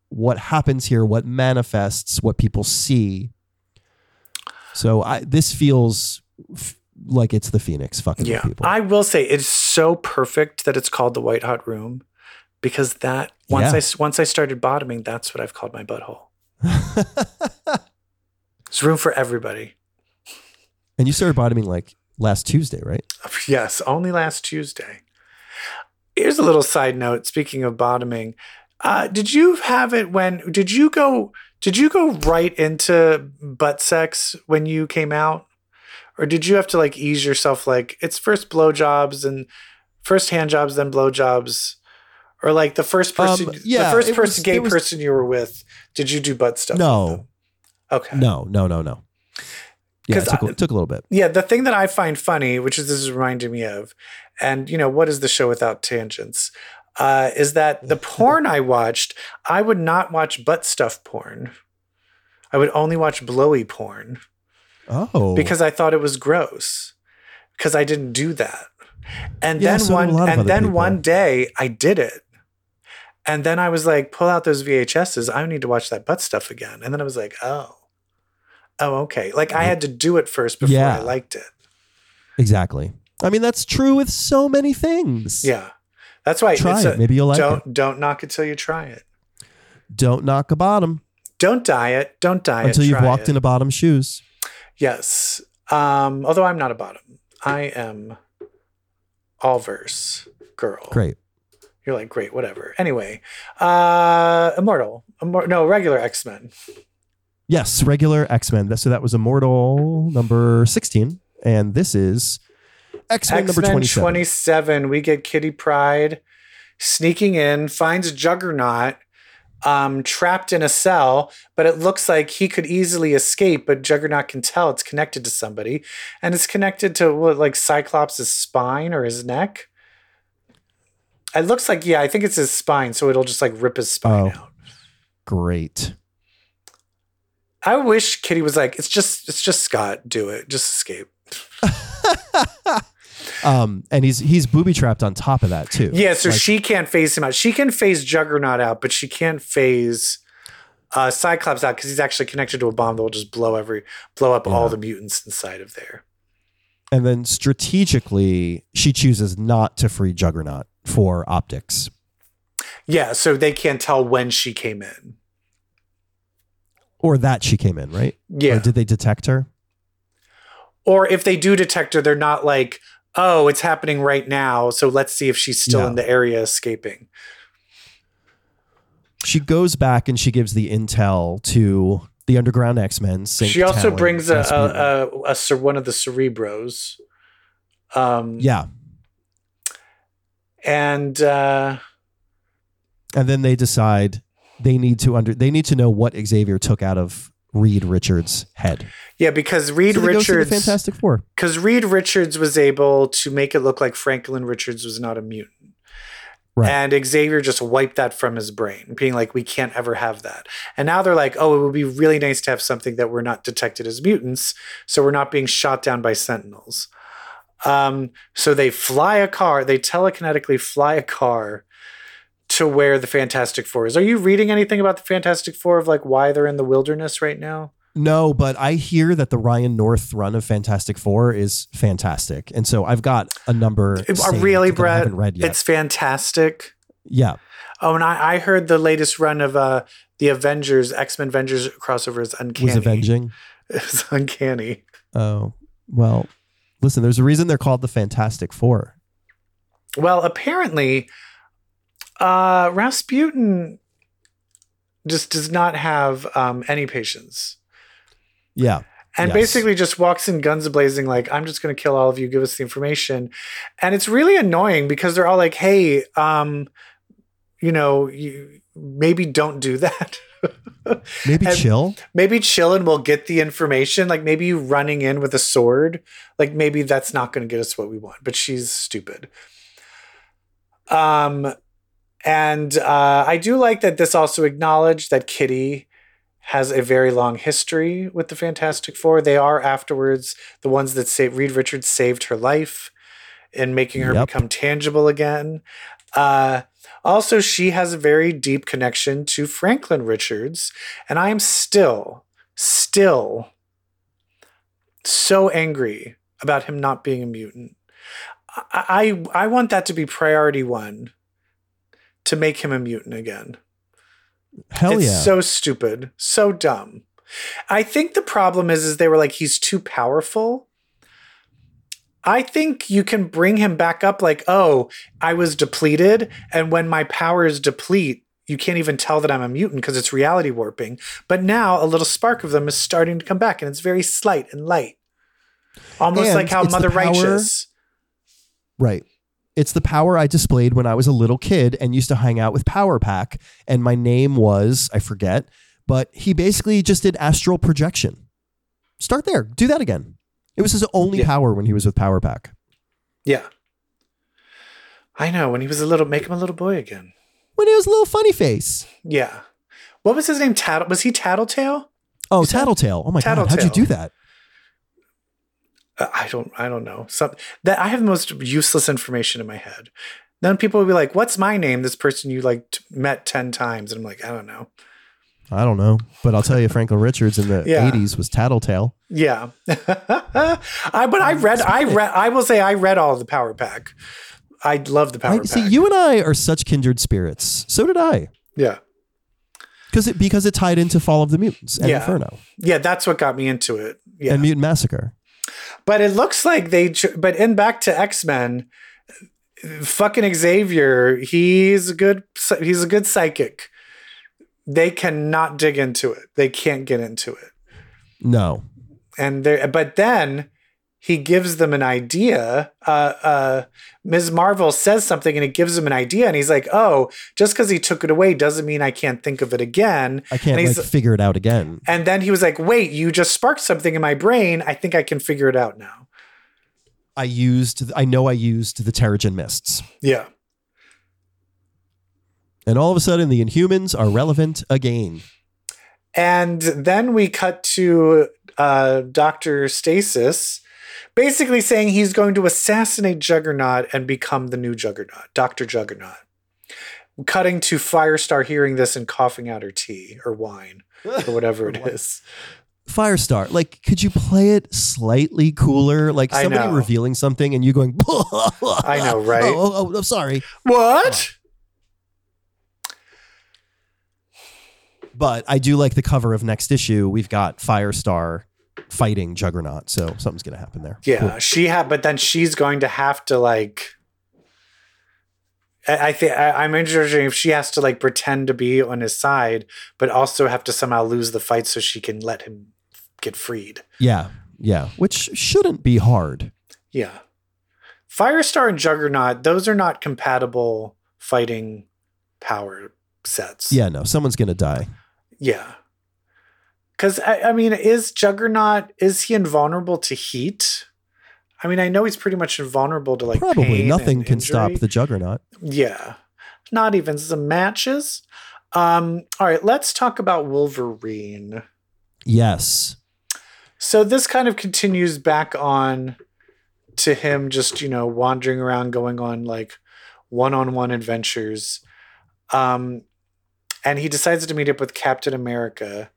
what happens here, what manifests, what people see. So I, this feels f- like it's the Phoenix fucking Yeah, people. I will say it's so perfect that it's called the White Hot Room because that once Yeah. I once I started bottoming, that's what I've called my butthole. There's room for everybody. and you started bottoming like last Tuesday, right? Yes, only last Tuesday. Here's a little side note. Speaking of bottoming, uh, did you have it when? Did you go? Did you go right into butt sex when you came out, or did you have to like ease yourself? Like it's first blowjobs and first hand jobs, then blowjobs, or like the first person, Um, yeah, the first person, was- gay was- person you were with. Did you do butt stuff? No. Okay. No, no, no, no. Yeah, it took, a- I- it took a little bit. Yeah, the thing that I find funny, which is this is reminding me of, and you know, what is the show without tangents? Uh, is that the porn I watched, I would not watch butt stuff porn. I would only watch blowy porn Oh, because I thought it was gross. Because I didn't do that. And Yeah, then so one and then people. one day I did it. And then I was like, pull out those VHSs. I need to watch that butt stuff again. And then I was like, oh. Oh, okay. Like I had to do it first before Yeah. I liked it. exactly. I mean, that's true with so many things. Yeah. That's why Try it's it. a- Maybe you'll like don't it. don't knock it till you try it. Don't knock a bottom Don't diet. Don't diet. until you've walked it. into bottom shoes. Yes. Um, although I'm not a bottom. I am all verse girl. Great. You're like, great, whatever. Anyway, uh Immortal. Immor- no, regular X-Men. Yes, regular X Men. So that was Immortal number 16. And this is X Men number 27. 27. We get Kitty Pryde sneaking in, finds Juggernaut um, trapped in a cell, but it looks like he could easily escape, but Juggernaut can tell it's connected to somebody. And it's connected to what, like Cyclops' spine or his neck. It looks like, yeah, I think it's his spine, so it'll just like rip his spine Oh. out. Great. I wish Kitty was like, it's just, it's just Scott, do it, just escape. Um, and he's he's booby trapped on top of that too. Yeah, so Like, she can't phase him out. She can phase Juggernaut out, but she can't phase uh, Cyclops out because he's actually connected to a bomb that will just blow every blow up all the mutants inside of there. and then strategically, she chooses not to free Juggernaut for optics. Yeah, so they can't tell when she came in. Or that she came in, right? Yeah. Or did they detect her? Or if they do detect her, they're not like, oh, it's happening right now. So let's see if she's still Yeah. in the area escaping. She goes back and she gives the intel to the underground X Men. she also brings a, a, a, a one of the Cerebros. Um, yeah, and uh, And then they decide they need to under they need to know what Xavier took out of Reed Richards' head. yeah, because Reed so Richards, Fantastic Four. because Reed Richards was able to make it look like Franklin Richards was not a mutant. Right. And Xavier just wiped that from his brain, being like, we can't ever have that. And now they're like, oh, it would be really nice to have something that we're not detected as mutants, so we're not being shot down by sentinels. Um, so they fly a car, they telekinetically fly a car to where the Fantastic Four is. Are you reading anything about the Fantastic Four of like why they're in the wilderness right now? No, but I hear that the Ryan North run of Fantastic Four is fantastic, and so I've got a number. Uh, really, Brett? haven't read yet. It's fantastic. yeah, Oh, and I, I heard the latest run of uh the Avengers, X Men Avengers crossover is uncanny. was avenging. It's uncanny. Oh well, listen. There's a reason they're called the Fantastic Four. Well, apparently, uh, Rasputin just does not have um, any patience. Yeah, And Yes. basically just walks in guns blazing, like, I'm just going to kill all of you, give us the information. And it's really annoying because they're all like, hey, um, you know, you maybe don't do that. maybe And- chill. maybe chill and we'll get the information. Like maybe you running in with a sword, like maybe that's not going to get us what we want. But she's stupid. Um, and uh, I do like that this also acknowledged that Kitty has a very long history with the Fantastic Four. They are afterwards the ones that say Reed Richards saved her life in making her Yep. become tangible again. Uh, also, she has a very deep connection to Franklin Richards, and I am still, still so angry about him not being a mutant. I, I, I want that to be priority one to make him a mutant again. Hell it's yeah. so stupid, so dumb. I think the problem is, is they were like, he's too powerful. I think you can bring him back up like, oh, I was depleted. And when my powers deplete, you can't even tell that I'm a mutant because it's reality warping. But now a little spark of them is starting to come back and it's very slight and light. Almost And like how Mother power- Righteous. Right. It's the power I displayed when I was a little kid and used to hang out with Power Pack. And my name was, I forget, but he basically just did astral projection. Start there. Do that again. It was his only Yeah. power when he was with Power Pack. Yeah. I know. When he was a little, make him a little boy again. When he was a little funny face. Yeah. What was his name? Tattle? Was he Tattletale? Oh, You said- Tattletale. Oh my God. How'd you do that? Uh, I don't. I don't know. Some that I have the most useless information in my head. Then people will be like, "What's my name?" This person you like t- met ten times, and I'm like, I don't know. I don't know. But I'll tell you, Franklin Richards in the Yeah. 80s was Tattletale. Yeah. I but I read. I read. I will say I read all the Power Pack. I love the Power I, Pack. see, you and I are such kindred spirits. So did I. yeah. Because it, because it tied into Fall of the Mutants and Yeah. Inferno Yeah. That's what got me into it. Yeah. and Mutant Massacre. But it looks like they, but in back to X Men, fucking Xavier, he's a good, he's a good psychic. They cannot dig into it. They can't get into it. No. And there, but then he gives them an idea. Uh, uh, Ms. Marvel says something and it gives him an idea, and he's like, "Oh, just because he took it away doesn't mean I can't think of it again." I can't like figure it out again. And then he was like, "Wait, you just sparked something in my brain. I think I can figure it out now." I used, I know I used the Terrigen Mists. Yeah. And all of a sudden, the Inhumans are relevant again. And then we cut to uh, Dr. Stasis basically saying he's going to assassinate Juggernaut and become the new Juggernaut, Dr. Juggernaut. Cutting to Firestar hearing this and coughing out her tea or wine or whatever it is. Firestar, like, could you play it slightly cooler? Like somebody revealing something and you going, I know, right? Oh, oh, oh, I'm sorry. What? But I do like the cover of next issue. We've got Firestar fighting Juggernaut. So something's going to happen there. Yeah, Cool. she had, but then she's going to have to like. I, I think I'm interested if she has to like pretend to be on his side, but also have to somehow lose the fight so she can let him get freed. Yeah. Yeah. Which shouldn't be hard. Yeah. Firestar and Juggernaut, those are not compatible fighting power sets. Yeah, no, someone's gonna die. Yeah. Because, I, I mean, is Juggernaut, is he invulnerable to heat? I mean, I know he's pretty much invulnerable to like Probably nothing can stop the Juggernaut. Yeah. Not even some matches. Um, all right, let's talk about Wolverine. Yes. So this kind of continues back on to him just, you know, wandering around, going on like one-on-one adventures. Um, and he decides to meet up with Captain America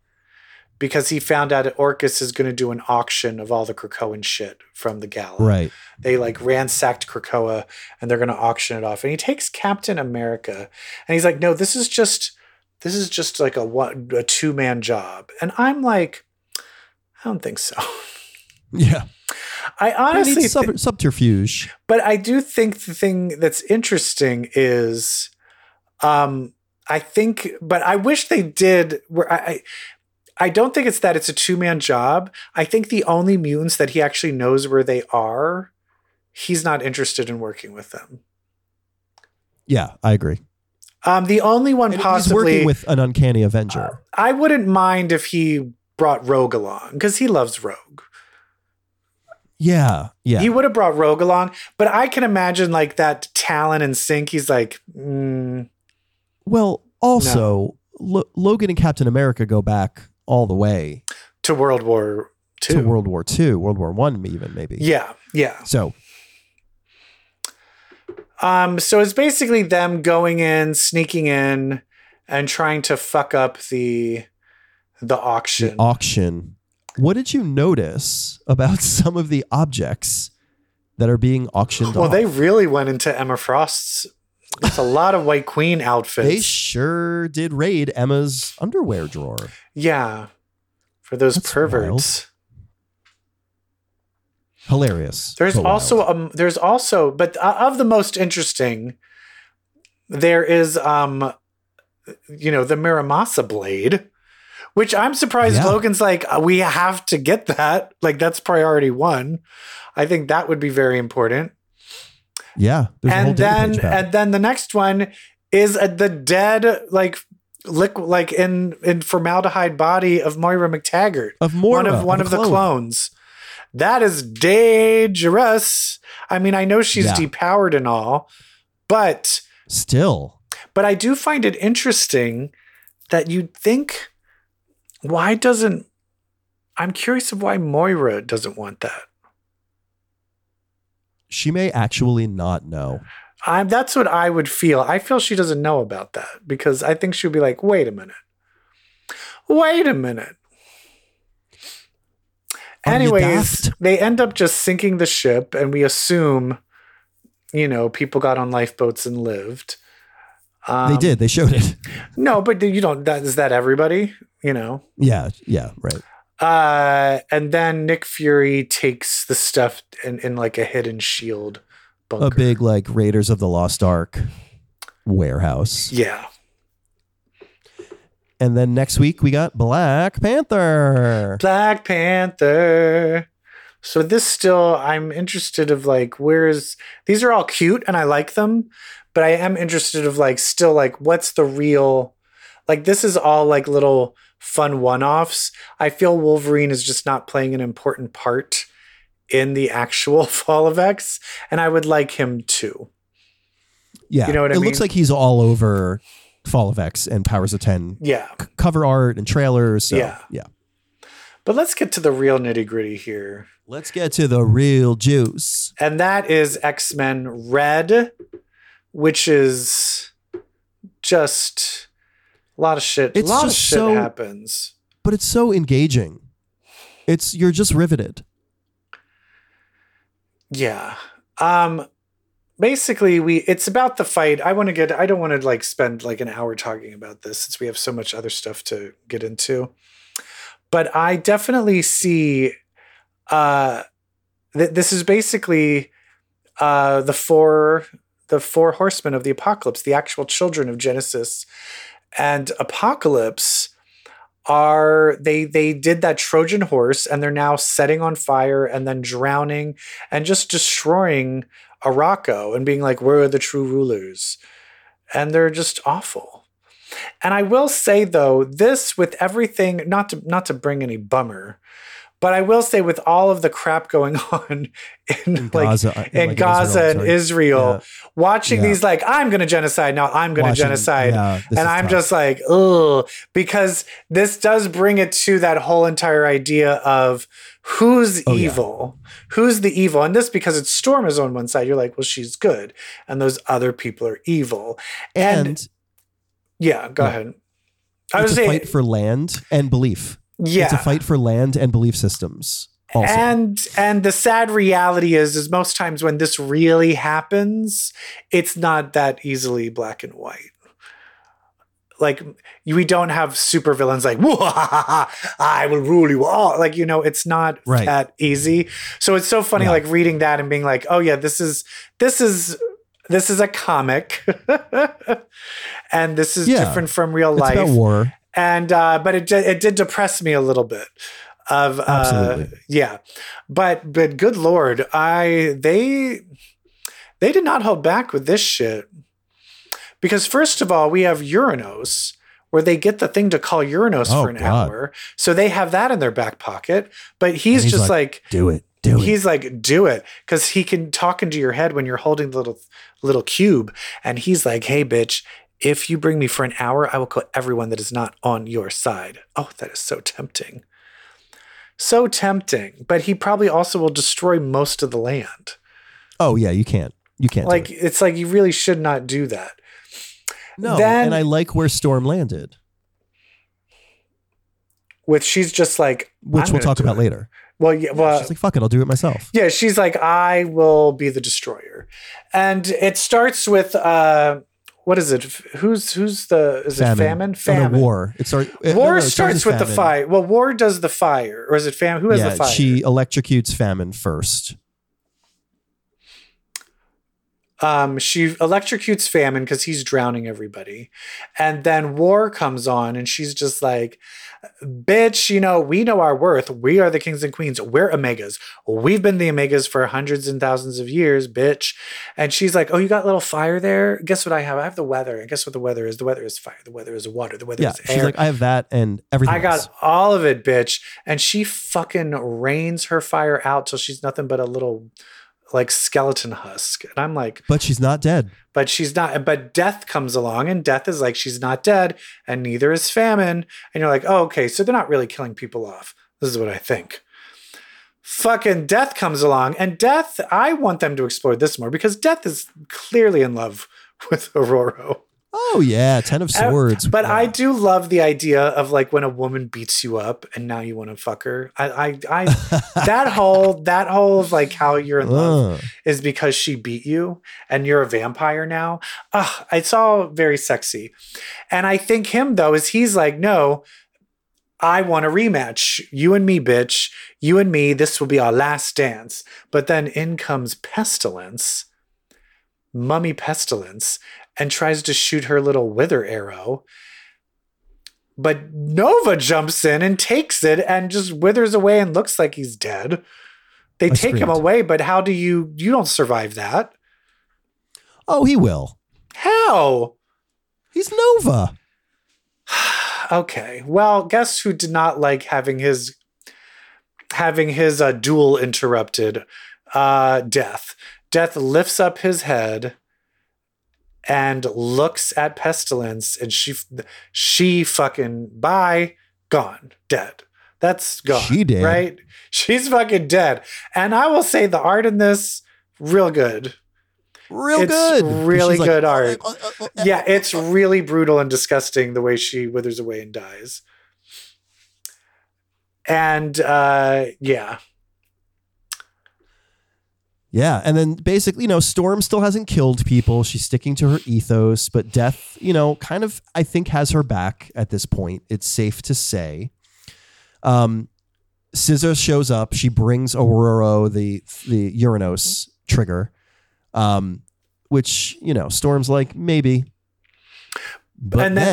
because he found out that Orchis is going to do an auction of all the Krakoan shit from the gala. Right. They like ransacked Krakoa and they're going to auction it off. And he takes Captain America and he's like, "No, this is just this is just like a one a two man job." And I'm like, I don't think so. Yeah. I honestly, needs thi- sub- subterfuge. but I do think the thing that's interesting is, um, I think, but I wish they did. Where I, I, I don't think it's that it's a two man job. I think the only mutants that he actually knows where they are, he's not interested in working with them. Yeah, I agree. Um, the only one And he's possibly working with an uncanny Avenger. I wouldn't mind if he brought Rogue along because he loves Rogue. yeah. Yeah. He would have brought Rogue along, but I can imagine like that Talon and Synch. He's like, mm, well, also, Lo- Logan and Captain America go back all the way to World War Two. to World War II, World War One, even maybe. Yeah, yeah. So Um, so it's basically them going in, sneaking in, and trying to fuck up the the the auction. auction. What did you notice about some of the objects that are being auctioned well, off? they really went into Emma Frost's. It's a lot of White Queen outfits. They sure did raid Emma's underwear drawer. yeah, for those That's perverts. Hilarious. There's but wild. also um there's also but uh, of the most interesting there is um you know the Muramasa blade which I'm surprised Yeah. Logan's like "Uh, we have to get that like that's priority 1. I think that would be very important. Yeah. A and then page about it. and then the next one is uh, the dead like liquid like in in formaldehyde body of Moira MacTaggert of Moira, one of one of the clone. clones. That is dangerous. I mean, I know she's Yeah. depowered and all, but Still, but I do find it interesting that you'd think why doesn't I'm curious of why Moira doesn't want that. She may actually not know. I'm that's what I would feel. I feel she doesn't know about that because I think she'll be like, wait a minute. Wait a minute. Are Anyways, they end up just sinking the ship, and we assume, you know, people got on lifeboats and lived. Um, they did. They showed it. No, but you don't. That is that everybody, you know. Yeah. Yeah. Right. Uh, and then Nick Fury takes the stuff in, in like a hidden shield bunker. A big like Raiders of the Lost Ark warehouse. yeah. And then next week we got Black Panther. Black Panther. So this still, I'm interested of like, where's these are all cute and I like them, but I am interested of like, still like, what's the real, like, this is all like little fun one offs. I feel Wolverine is just not playing an important part in the actual Fall of X, and I would like him to. Yeah. You know what I it mean? looks like he's all over Fall of X and Powers of 10 Yeah. c- cover art and trailers. So, Yeah. Yeah. But let's get to the real nitty gritty here. Let's get to the real juice. and that is X Men Red, which is just a lot of shit. It's a lot of shit so- happens. But it's so engaging. It's you're just riveted. Yeah. Um. Basically, we it's about the fight. I want to get. I don't want to like spend like an hour talking about this since we have so much other stuff to get into. But I definitely see. Uh, th- this is basically uh the four the four horsemen of the apocalypse, the actual children of Genesis and Apocalypse are they they did that Trojan horse and they're now setting on fire and then drowning and just destroying Arakko and being like, "Where are the true rulers?" And they're just awful. And I will say though, this with everything, not to not to bring any bummer, but I will say with all of the crap going on in, In like Gaza, in like, Gaza and sorry. Israel, Yeah. watching Yeah. these like I'm going to genocide now, I'm going to genocide, yeah, and I'm tough. just like, ugh, because this does bring it to that whole entire idea of who's Oh, evil, who's the evil, and this because it's Storm is on one side, you're like, well, she's good, and those other people are evil, and, and yeah, go ahead. I it's was a saying, fight for land and belief. Yeah, It's a fight for land and belief systems. Also, And and the sad reality is is most times when this really happens, it's not that easily black and white. Like we don't have supervillains like "Wah-ha-ha-ha, I will rule you all. Like you know, it's not Right. that easy. So it's so funny, Yeah. like reading that and being like, oh yeah, this is this is this is a comic, and this is Yeah. different from real it's life about war. And uh, but it did, it did depress me a little bit. Of uh, Absolutely. yeah, but but good lord, I they they did not hold back with this shit because first of all, we have Uranos where they get the thing to call Uranos Oh, for an God. hour, so they have that in their back pocket. But he's, he's just like, like Do it. Do it. He's like, do it, because he can talk into your head when you're holding the little little cube, and he's like, hey, bitch, if you bring me for an hour, I will kill everyone that is not on your side. Oh, that is so tempting, so tempting. But he probably also will destroy most of the land. oh yeah, you can't. You can't. Like it. it's like you really should not do that. no. then- and I like where Storm landed, With she's just like, which we'll talk about it. later. Well, yeah, well, She's like, "Fuck it, I'll do it myself." Yeah, she's like, I will be the destroyer. And it starts with uh what is it? Who's who's the is it famine? Oh, Famine. no, war. It starts. War starts with the fire. Well, war does the fire, or is it famine? Who has yeah, the fire? she electrocutes famine first. um, she electrocutes famine because he's drowning everybody, and then war comes on, and she's just like, "Bitch, you know we know our worth. We are the kings and queens. We're omegas. We've been the omegas for hundreds and thousands of years, bitch." And she's like, "Oh, you got a little fire there? Guess what I have? I have the weather. And guess what the weather is? The weather is fire. The weather is water. The weather Yeah, is air. she's like, "I have that and everything." I got else." all of it, bitch. And she fucking rains her fire out till she's nothing but a little like skeleton husk. And I'm like, but she's not dead. but she's not. But death comes along, and death is like, she's not dead, and neither is famine. And you're like, oh, okay, so they're not really killing people off. This is what I think. Fucking death comes along, and death, I want them to explore this more because death is clearly in love with Aurora. Oh yeah, ten of Uh, swords. But Yeah. I do love the idea of like when a woman beats you up and now you want to fuck her. I, I, I that whole that whole of like how you're in love Uh, is because she beat you and you're a vampire now. Ugh, it's all very sexy. And I think him though is he's like, no, I want a rematch. You and me, bitch. You and me. This will be our last dance. But then in comes Pestilence, Mummy Pestilence, and tries to shoot her little wither arrow. But Nova jumps in and takes it and just withers away and looks like he's dead. They take him away, but how do you you don't survive that? oh, he will. How? He's Nova. Okay. Well, guess who did not like having his having his uh, duel interrupted? Uh, Death. Death lifts up his head and looks at Pestilence, and she she fucking bye gone dead. That's gone. She did. right. She's fucking dead. And I will say the art in this real good. Real It's good. really like, good art. "Uh, uh, uh, yeah, it's really brutal and disgusting the way she withers away and dies. And uh yeah. Yeah, and then basically, you know, Storm still hasn't killed people. She's sticking to her ethos, but Death, you know, kind of, I think, has her back at this point. It's safe to say. Um, Scissor shows up. She brings Aurora the the Uranos trigger, um, which you know, Storm's like maybe, but And then,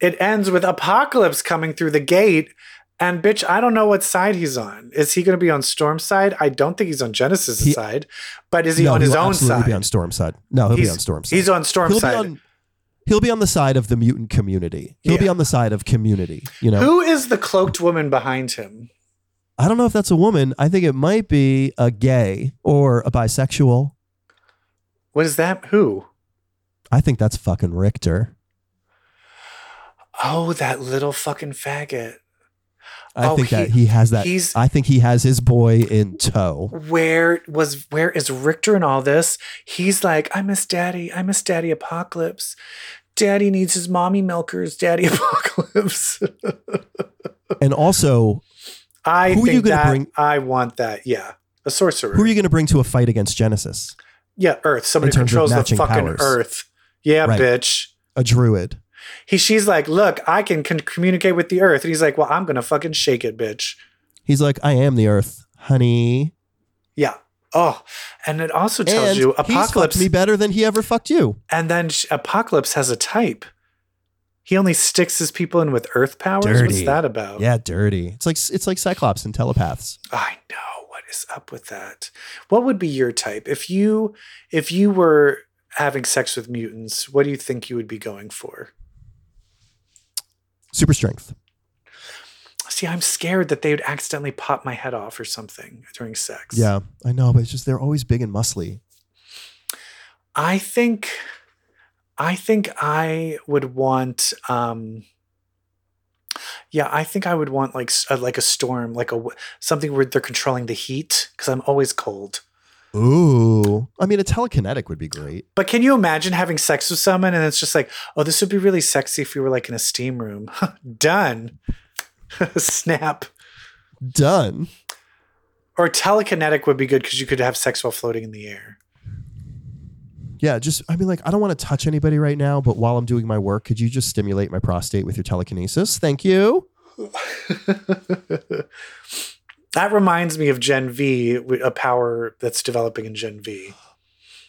then- It ends with Apocalypse coming through the gate And bitch, I don't know what side he's on. Is he going to be on Storm's side? I don't think he's on Genesis' He- side. But is he no, on his own side? be on Storm's side. No, he'll he's, be on Storm's side. He's on Storm's he'll side. be on he'll be on the side of the mutant community. He'll be on the side of community. You know, Who is the cloaked woman behind him? I don't know if that's a woman. I think it might be a gay or a bisexual. What is that? Who? I think that's fucking Richter. Oh, that little fucking faggot. I Oh, think that he- he has that. he's- I think he has his boy in tow. Where was where is Richter in all this? He's like, I miss daddy. I miss daddy apocalypse. Daddy needs his mommy milkers, daddy apocalypse. And also, I Who are you gonna that bring- I want that. Yeah. A sorcerer. who are you going to bring to a fight against Genesis? yeah, Earth. Somebody In terms of controls the fucking powers. Earth. Yeah, Right. bitch. A druid. He she's like, look, I can, can communicate with the Earth. And he's like, Well, I'm gonna fucking shake it, bitch. He's like, I am the Earth, honey. Yeah. Oh, and it also tells and you Apocalypse me better than he ever fucked you. And then Apocalypse has a type. He only sticks his people in with earth powers. What's Dirty. that about? Yeah, dirty. It's like it's like Cyclops and telepaths. I know. What is up with that? What would be your type if you if you were having sex with mutants? What do you think you would be going for? Super strength. See, I'm scared that they would accidentally pop my head off or something during sex. Yeah, I know, but it's just they're always big and muscly. I think I think I would want um yeah, I think I would want like s- uh, like a storm, like a something where they're controlling the heat cuz I'm always cold. Ooh, I mean, a telekinetic would be great. But can you imagine having sex with someone and it's just like, "Oh, this would be really sexy if we were like in a steam room." Done. Snap. Done. Or telekinetic would be good cuz you could have sex while floating in the air. Yeah, just I mean, like, I don't want to touch anybody right now, but while I'm doing my work, could you just stimulate my prostate with your telekinesis? Thank you. that reminds me of Gen V, a power that's developing in Gen V.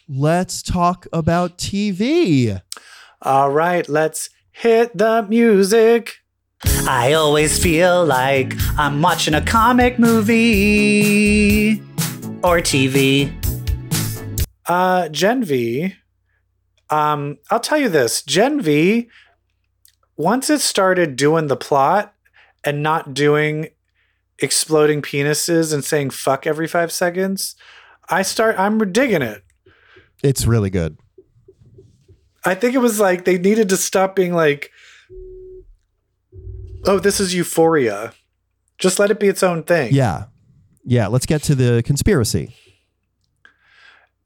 Let's talk about TV. All right, let's hit the music. I always feel like I'm watching a comic movie or TV. Uh, Gen V. Um, I'll tell you this: Gen V. Once it started doing the plot and not doing exploding penises and saying "fuck" every five seconds, I start. I'm digging it. It's really good. I think it was like they needed to stop being like, "Oh, this is Euphoria." Just let it be its own thing. Yeah. Yeah, let's get to the conspiracy.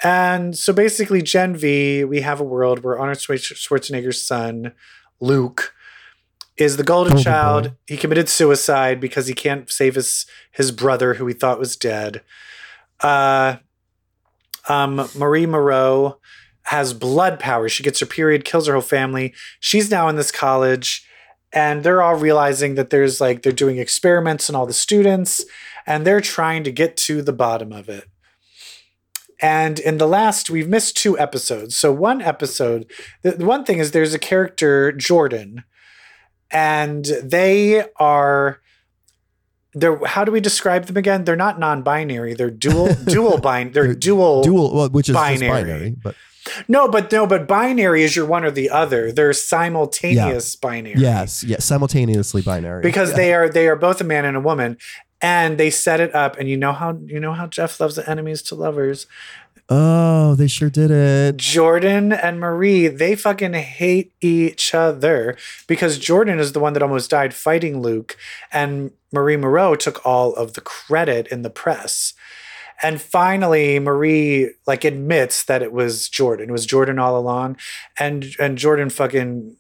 And so basically, Gen V, we have a world where Arnold Schwar- Schwarzenegger's son, Luke, is the golden Golden child. boy. He committed suicide because he can't save his his brother, who he thought was dead. Uh, um, Marie Moreau has blood power. She gets her period, kills her whole family. She's now in this college, and they're all realizing that there's like they're doing experiments on all the students, and they're trying to get to the bottom of it. And in the last, we've missed two episodes. So one episode, the one thing is there's a character Jordan, and they are. They're, how do we describe them again? They're not non-binary. They're dual, dual bin. They're, They're dual, Dual, well, which is binary. binary, but No, but no, but binary is you're one or the other. They're simultaneous binary. yes, yes, simultaneously binary. because Yeah. they are they are both a man and a woman, and they set it up. And you know how you know how Jeff loves the enemies to lovers. Oh, they sure did it. Jordan and Marie, they fucking hate each other because Jordan is the one that almost died fighting Luke, and Marie Moreau took all of the credit in the press. And finally, Marie like admits that it was Jordan. It was Jordan all along, and and Jordan fucking,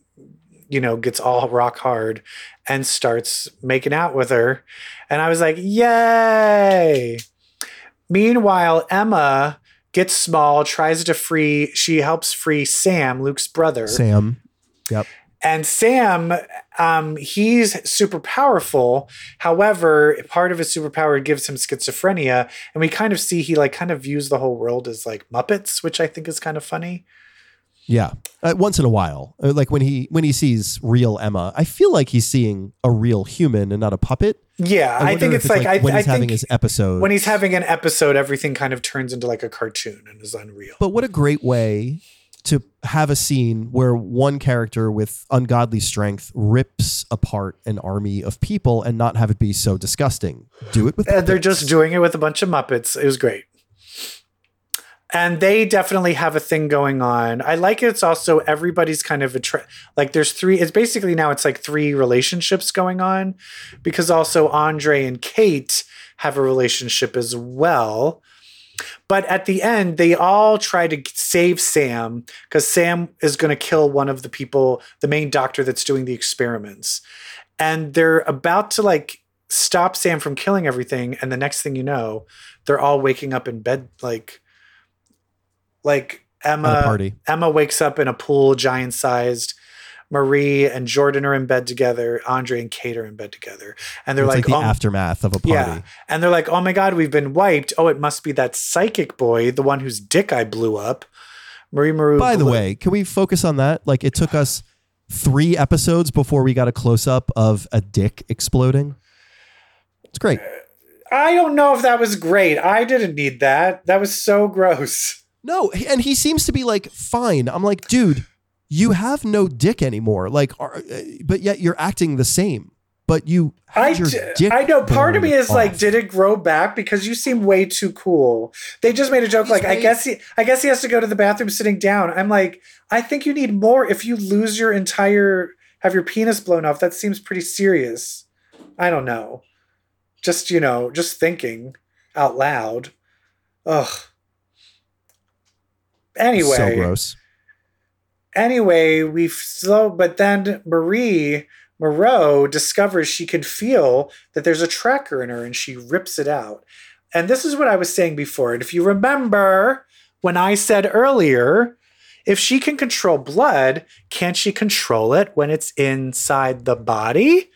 you know, gets all rock hard and starts making out with her, and I was like, yay! Meanwhile, Emma gets small, tries to free. She helps free Sam, Luke's brother, Sam. Yep. and Sam, um, he's super powerful. However, part of his superpower gives him schizophrenia, and we kind of see he like kind of views the whole world as like Muppets, which I think is kind of funny. Yeah, uh, once in a while, Uh, like when he when he sees real Emma, I feel like he's seeing a real human and not a puppet. Yeah, I, wonder think if it's, like, I, when I he's having his episode. when he's having an episode, everything kind of turns into like a cartoon and is unreal. But what a great way to have a scene where one character with ungodly strength rips apart an army of people and not have it be so disgusting. Do it with And they're just doing it with a bunch of Muppets. It was great. And they definitely have a thing going on. I like it's also everybody's kind of a tra- like there's three it's basically now it's like three relationships going on because also Andre and Kate have a relationship as well. But at the end, they all try to save Sam because Sam is going to kill one of the people, the main doctor that's doing the experiments. And they're about to like stop Sam from killing everything. And the next thing you know, they're all waking up in bed like like Emma party. Emma wakes up in a pool giant sized. Marie and Jordan are in bed together. Andre and Kate are in bed together. And they're like, like, the "Oh, aftermath of a party. yeah. And they're like, oh my God, we've been wiped. Oh, it must be that psychic boy, the one whose dick I blew up. Marie Moreau. By the way, can we focus on that? Like it took us three episodes before we got a close up of a dick exploding. It's great. I don't know if that was great. I didn't need that. That was so gross. No, and he seems to be like fine. I'm like, dude, you have no dick anymore. Like, are, uh, but yet you're acting the same. But you, I, your d- dick I know part of me is like, did it grow back? Because you seem way too cool. They just made a joke He's like, I guess he, I guess he has to go to the bathroom sitting down. I'm like, I think you need more. If you lose your entire, have your penis blown off, that seems pretty serious. I don't know. Just you know, just thinking out loud. Ugh. Anyway, so gross. anyway, we slow, but then Marie Moreau discovers she can feel that there's a tracker in her and she rips it out. And this is what I was saying before. And if you remember when I said earlier, if she can control blood, can't she control it when it's inside the body?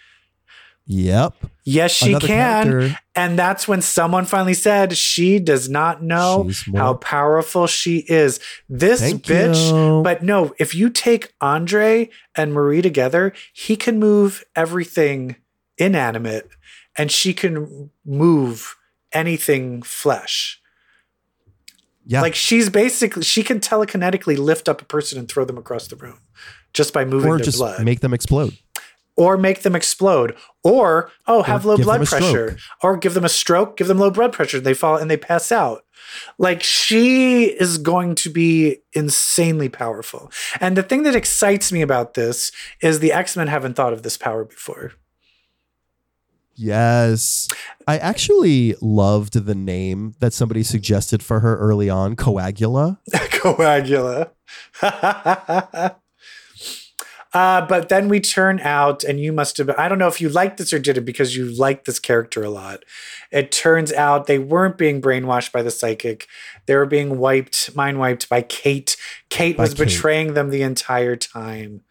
Yep. Yes, she Another can. character. And that's when someone finally said she does not know how powerful she is. This Thank bitch. you. But no, if you take Andre and Marie together, he can move everything inanimate and she can move anything flesh. Yeah. Like she's basically, she can telekinetically lift up a person and throw them across the room just by moving or their just blood make them explode. Or make them explode, or oh, have low blood pressure, or give them a stroke, give them low blood pressure, they fall and they pass out. Like she is going to be insanely powerful. And the thing that excites me about this is the X Men haven't thought of this power before. Yes. I actually loved the name that somebody suggested for her early on, Coagula. Coagula. Uh, but then we turn out, and you must have. I don't know if you liked this or didn't because you liked this character a lot. It turns out they weren't being brainwashed by the psychic; they were being wiped, mind wiped by Kate. Kate By was Kate. betraying them the entire time.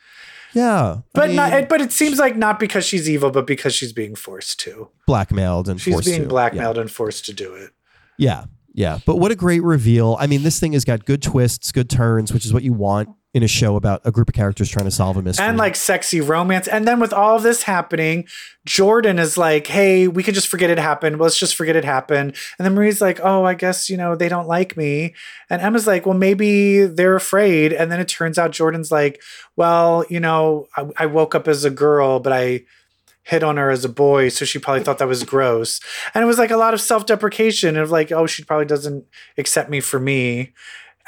Yeah. But I not. But it seems like not because she's evil, but because she's being forced to. blackmailed and She's being to. blackmailed and forced to do it. Yeah. yeah. Yeah. But what a great reveal. I mean, this thing has got good twists, good turns, which is what you want in a show about a group of characters trying to solve a mystery. and like sexy romance. And then with all of this happening, Jordan is like, "Hey, we can just forget it happened. Let's just forget it happened." And then Marie's like, "Oh, I guess you know they don't like me." And Emma's like, "Well, maybe they're afraid." And then it turns out Jordan's like, "Well, you know, I, I woke up as a girl, but I." hit on her as a boy so she probably thought that was gross and it was like a lot of self-deprecation of like oh she probably doesn't accept me for me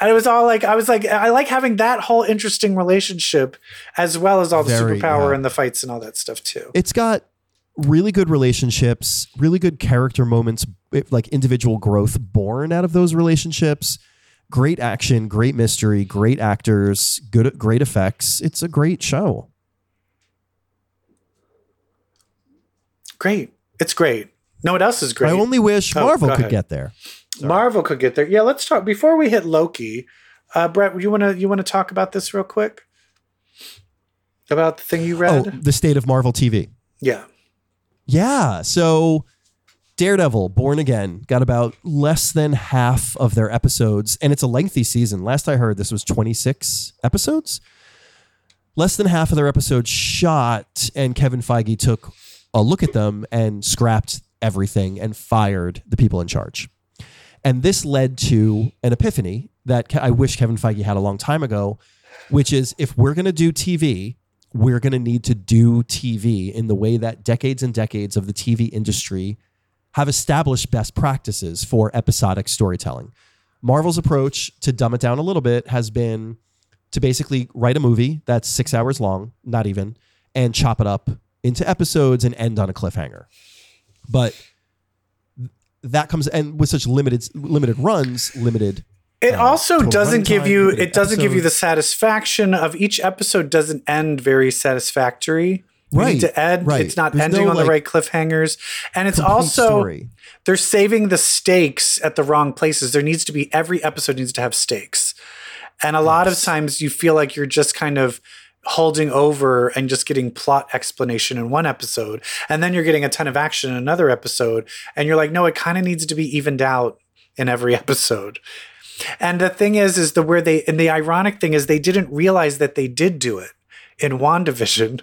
and it was all like I was like I like having that whole interesting relationship as well as all the Very, superpower yeah. and the fights and all that stuff too. it's got really good relationships, really good character moments, eh, like individual growth born out of those relationships. Great action, great mystery, great actors, good, great effects. It's a great show. Great. It's great. No, what else is great? I only wish Oh, Marvel could ahead. get there. Marvel could get there. Yeah, let's talk before we hit Loki. Uh, Brett, you want to you want to talk about this real quick? About the thing you Oh, read? the state of Marvel TV. yeah. Yeah. So Daredevil, Born Again, got about less than half of their episodes, and it's a lengthy season. Last I heard, this was 26 episodes. Less than half of their episodes shot, and Kevin Feige took a look at them and scrapped everything and fired the people in charge. And this led to an epiphany that I wish Kevin Feige had a long time ago, which is if we're going to do TV, we're going to need to do TV in the way that decades and decades of the TV industry have established best practices for episodic storytelling. Marvel's approach to dumb it down a little bit has been to basically write a movie that's six hours long, not even, and chop it up into episodes and end on a cliffhanger. But that comes and with such limited limited runs, limited It uh, also doesn't give you it doesn't give you the satisfaction of each episode doesn't end very satisfactory. Right, to end. right. It's not There's ending no, on the right cliffhangers. And it's also story. they're saving the stakes at the wrong places. There needs to be every episode needs to have stakes. And a lot of times you feel like you're just kind of holding over and just getting plot explanation in one episode. And then you're getting a ton of action in another episode. And you're like, no, it kind of needs to be evened out in every episode. And the thing is, is the where they and the ironic thing is they didn't realize that they did do it in WandaVision.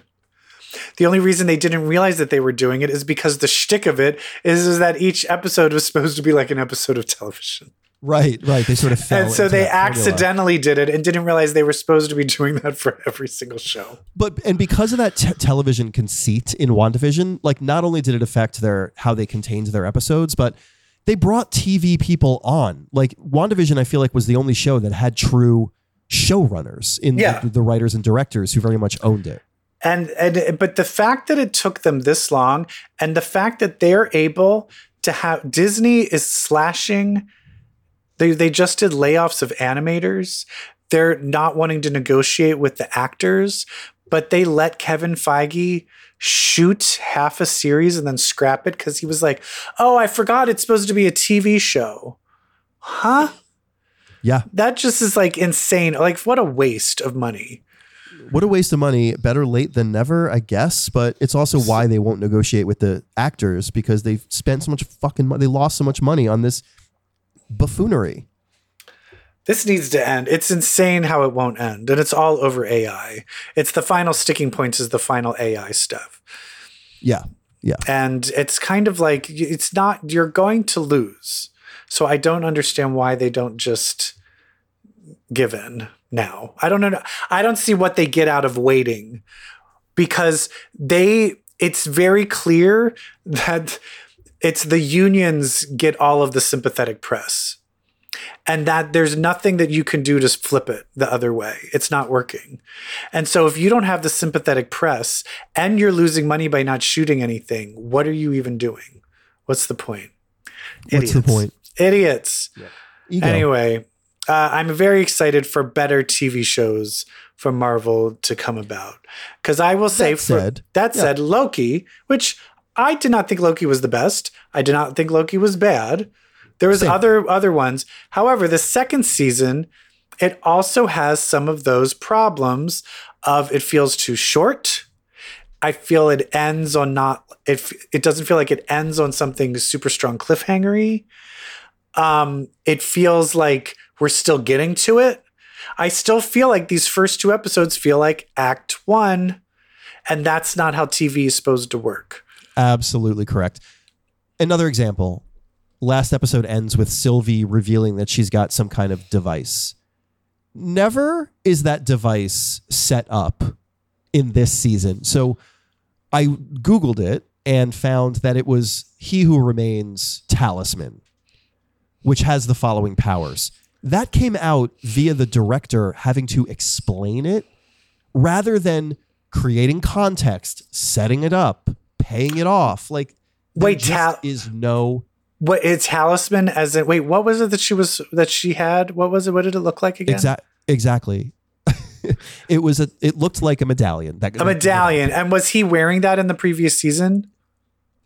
The only reason they didn't realize that they were doing it is because the shtick of it is, is that each episode was supposed to be like an episode of television. Right, right. They sort of fell and so they accidentally did it and didn't realize they were supposed to be doing that for every single show. But and because of that t- television conceit in WandaVision, like not only did it affect their how they contained their episodes, but they brought TV people on. Like WandaVision, I feel like was the only show that had true showrunners in Yeah. the, the writers and directors who very much owned it. And and but the fact that it took them this long and the fact that they're able to have Disney is slashing they they just did layoffs of animators. They're not wanting to negotiate with the actors, but they let Kevin Feige shoot half a series and then scrap it cuz he was like, "Oh, I forgot it's supposed to be a TV show." Huh? Yeah, That just is like insane. Like what a waste of money. what a waste of money. Better late than never, I guess. But it's also why they won't negotiate with the actors because they've spent so much fucking money. They lost so much money on this buffoonery. This needs to end. It's insane how it won't end. And it's all over AI. It's the final sticking points is the final AI stuff. Yeah, yeah. And it's kind of like it's not you're going to lose. So I don't understand why they don't just give in now. I don't know. I don't see what they get out of waiting because they it's very clear that it's the unions get all of the sympathetic press and that there's nothing that you can do to flip it the other way. It's not working. And so if you don't have the sympathetic press and you're losing money by not shooting anything, what are you even doing? What's the point? What's the point? Idiots. Ego. Anyway, uh, I'm very excited for better TV shows from Marvel to come about. Because I will say, That for, said, that yeah. said, Loki, which I did not think Loki was the best. I did not think Loki was bad. There was Same. other other ones. However, the second season, it also has some of those problems of it feels too short. I feel it ends on not it. It doesn't feel like it ends on something super strong cliffhangery. Um, it feels like we're still getting to it. I still feel like these first two episodes feel like Act One, and that's not how TV is supposed to work. Absolutely correct. Another example. Last episode ends with Sylvie revealing that she's got some kind of device. Never is that device set up in this season. So I Googled it and found that it was He Who Remains Talisman, which has the following powers. That came out via the director having to explain it rather than creating context, setting it up, paying it off. Like, Wait, tal- is no. What it's talisman as in wait, what was it that she was that she had? What was it? What did it look like again? Exact, exactly. it was a. It looked like a medallion. That A medallion. And was he wearing that in the previous season?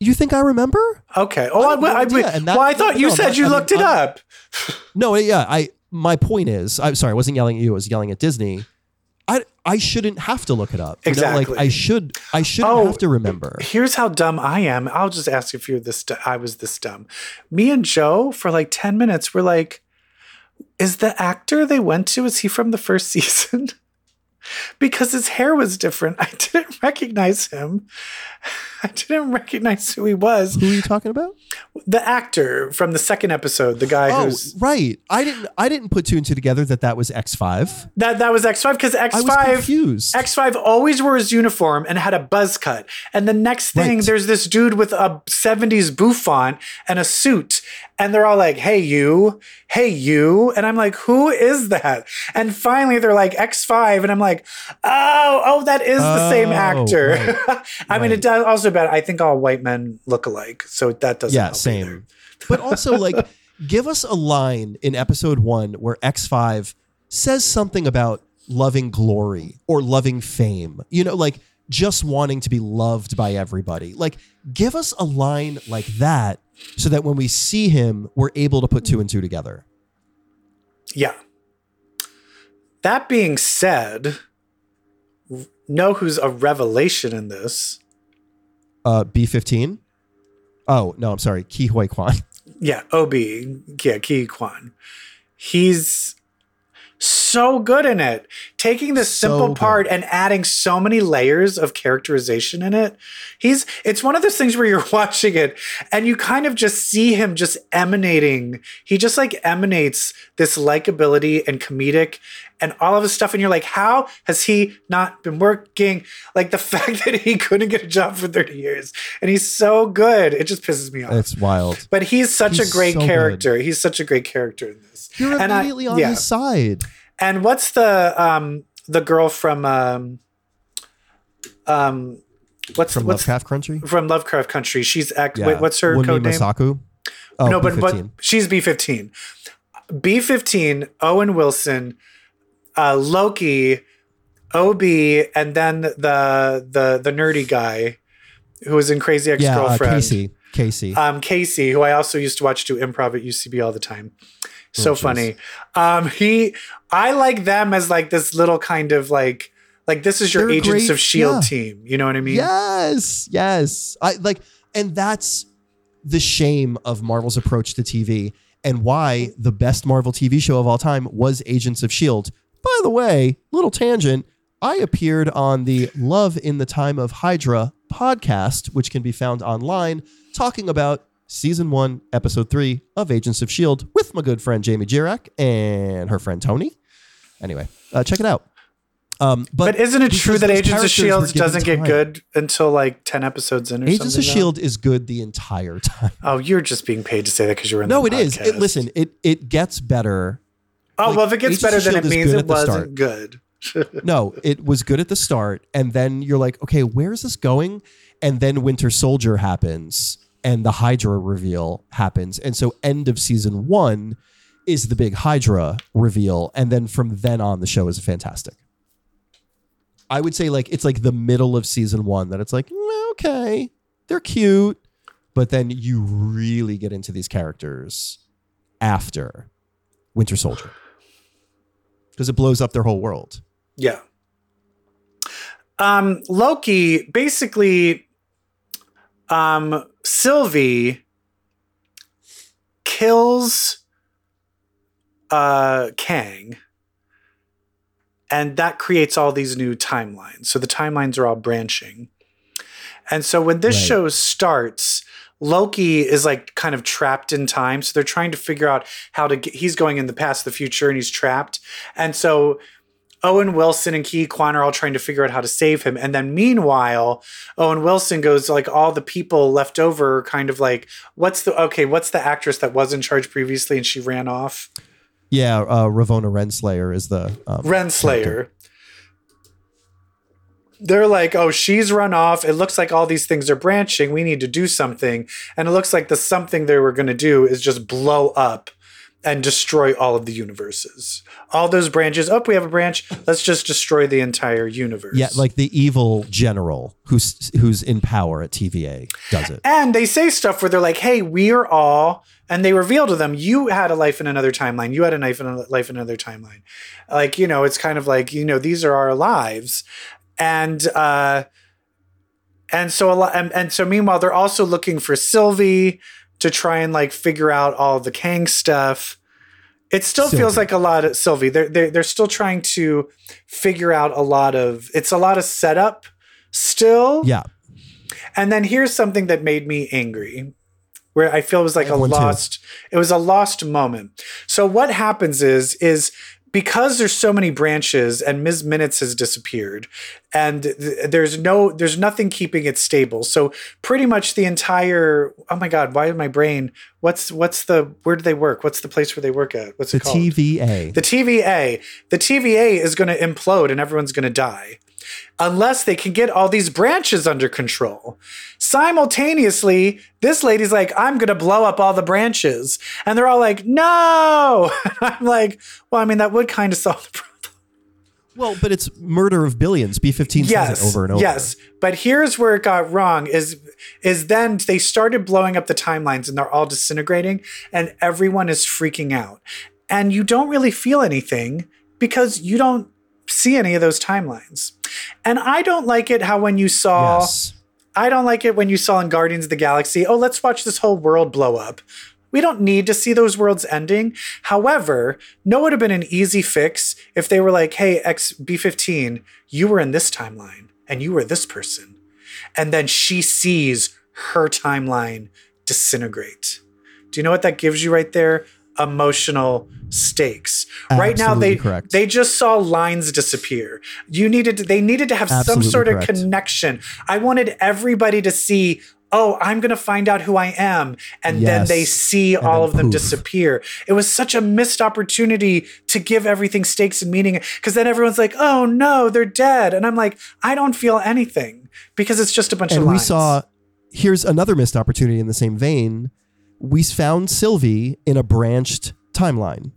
You think I remember? Okay. Oh, I I, no I, and that- well, I thought you no, said you I mean, looked it up. No, yeah. I. My point is, I'm sorry. I wasn't yelling at you. I was yelling at Disney. I shouldn't have to look it up. You know, Exactly. like I should I shouldn't Oh, have to remember. Here's how dumb I am. I'll just ask if you're this. I was this dumb. Me and Joe for like ten minutes were like, "Is the actor they went to? Is he from the first season?" because his hair was different. I didn't recognize him. I didn't recognize who he was. Who are you talking about? The actor from the second episode, the guy Oh, who's right. I didn't I didn't put two and two together that that was X5. that that was X five because X I was five. X5 always wore his uniform and had a buzz cut. And the next thing, Right. there's this dude with a 70s bouffant and a suit. And they're all like, hey, you, hey, you. And I'm like, who is that? And finally, they're like, X5. And I'm like, oh, oh, that is the same Oh, actor. I mean, it does also bad. I think all white men look alike. So that doesn't yeah, same. either. But also like give us a line in episode 1 where X5 says something about loving glory or loving fame. You know, like just wanting to be loved by everybody. Like give us a line like that so that when we see him, we're able to put two and two together. Yeah. That being said, know who's a revelation in this? Uh B15? Oh, no, I'm sorry. Ke Huy Quan. Yeah, OB. Yeah, Ke Quan. He's so good in it. Taking this So simple good. part and adding so many layers of characterization in it. He's it's one of those things where you're watching it and you kind of just see him just emanating. He just like emanates this likability and comedic and all of his stuff and you're like how has he not been working like the fact that he couldn't get a job for 30 years and he's so good it just pisses me off It's wild. but he's such He's a great so good. character. He's such a great character in this. You're And I- immediately on yeah. his side. And what's the um the girl from um um what's From what's Lovecraft Country? from Lovecraft Country? She's act. Yeah. Wait, what's her Wunmi code name? Mosaku? Oh, no, but but she's B fifteen. B fifteen. Owen Wilson, uh, Loki, Ob, and then the the the nerdy guy who was in Crazy Ex yeah, uh, Girlfriend. Casey. Casey. um, Casey, who I also used to watch do improv at UCB all the time. So Oh, funny. Um, he, I like them as like this little kind of like, like this is your They're Agents great- of Shield yeah. team. You know what I mean? Yes, yes. I like, and that's the shame of Marvel's approach to TV, and why the best Marvel TV show of all time was Agents of Shield. By the way, little tangent. I appeared on the Love in the Time of Hydra podcast, which can be found online, talking about season one, episode three of Agents of S.H.I.E.L.D. with my good friend Jamie Jirak and her friend Tony. Anyway, uh, check it out. Um, but, But isn't it true that Agents of Shield doesn't get time. good until like ten episodes in? Or Agents of? Shield is good the entire time. Oh, you're just being paid to say that because you're in. The No, it is. It, listen, it it gets better. Oh like, well, if it gets better, then it is means it wasn't good. No, it was good at the start, and then you're like, okay, where's this going? And then Winter Soldier happens, and the Hydra reveal happens, and so end of season one is the big Hydra reveal, and then from then on, the show is fantastic. I would say like it's like the middle of season one that it's like mm, okay, they're cute, but then you really get into these characters after Winter Soldier because it blows up their whole world. Yeah. Um, Loki basically, um, Sylvie kills uh, Kang, and that creates all these new timelines. So the timelines are all branching. And so when this Right. show starts, Loki is like kind of trapped in time. So they're trying to figure out how to get, he's going in the past, the future, and he's trapped. And so Owen Wilson and Ke Quan are all trying to figure out how to save him. And then meanwhile, Owen Wilson goes like all the people left over are kind of like, what's the okay, what's the actress that was in charge previously and she ran off? Yeah, uh, Ravona Renslayer is the um, Renslayer. They're like, oh, she's run off. It looks like all these things are branching. We need to do something. And it looks like the something they were going to do is just blow up and destroy all of the universes. All those branches. Oh, we have a branch. Let's just destroy the entire universe. Yeah, like the evil general who's who's in power at TVA does it. And they say stuff where they're like, "Hey, we are all," and they reveal to them, "You had a life in another timeline. You had a knife in a life in another timeline." Like you know, it's kind of like you know, these are our lives, and uh, and so a lot, and, and so meanwhile, they're also looking for Sylvie to try and like figure out all the Kang stuff. It still feels like a lot of Sylvie. They're, they're they're still trying to figure out a lot of. It's a lot of setup still. Yeah, And then here's something that made me angry, where I feel it was like I a one too. lost. It was a lost moment. So what happens is is because there's so many branches and Ms. Minutes has disappeared and th- there's no there's nothing keeping it stable. So pretty much the entire oh my god, why is my brain what's what's the where do they work? What's the place where they work at? What's the it called? TVA. The TVA. The TVA is going to implode and everyone's going to die unless they can get all these branches under control. Simultaneously, this lady's like, I'm going to blow up all the branches. And they're all like, no. I'm like, well, I mean, that would kind of solve the problem. well, but it's murder of billions. B15 Yes. says it over and over. Yes. But here's where it got wrong is is then they started blowing up the timelines and they're all disintegrating and everyone is freaking out. And you don't really feel anything because you don't see any of those timelines. And I don't like it how when you saw Yes. I don't like it when you saw in Guardians of the Galaxy, oh, let's watch this whole world blow up. We don't need to see those worlds ending. However, no would have been an easy fix if they were like, hey, X B15, you were in this timeline and you were this person. And then she sees her timeline disintegrate. Do you know what that gives you right there? Emotional stakes. right now they correct. they just saw lines disappear. You needed to, they needed to have some Absolutely sort of connection. I wanted everybody to see, oh, I'm going to find out who I am. And then they see And all of them poof. disappear. It was such a missed opportunity to give everything stakes and meaning because then everyone's like, oh no, they're dead. And I'm like, I don't feel anything because it's just a bunch of and we saw here's another missed opportunity in the same vein. We found Sylvie in a branched timeline.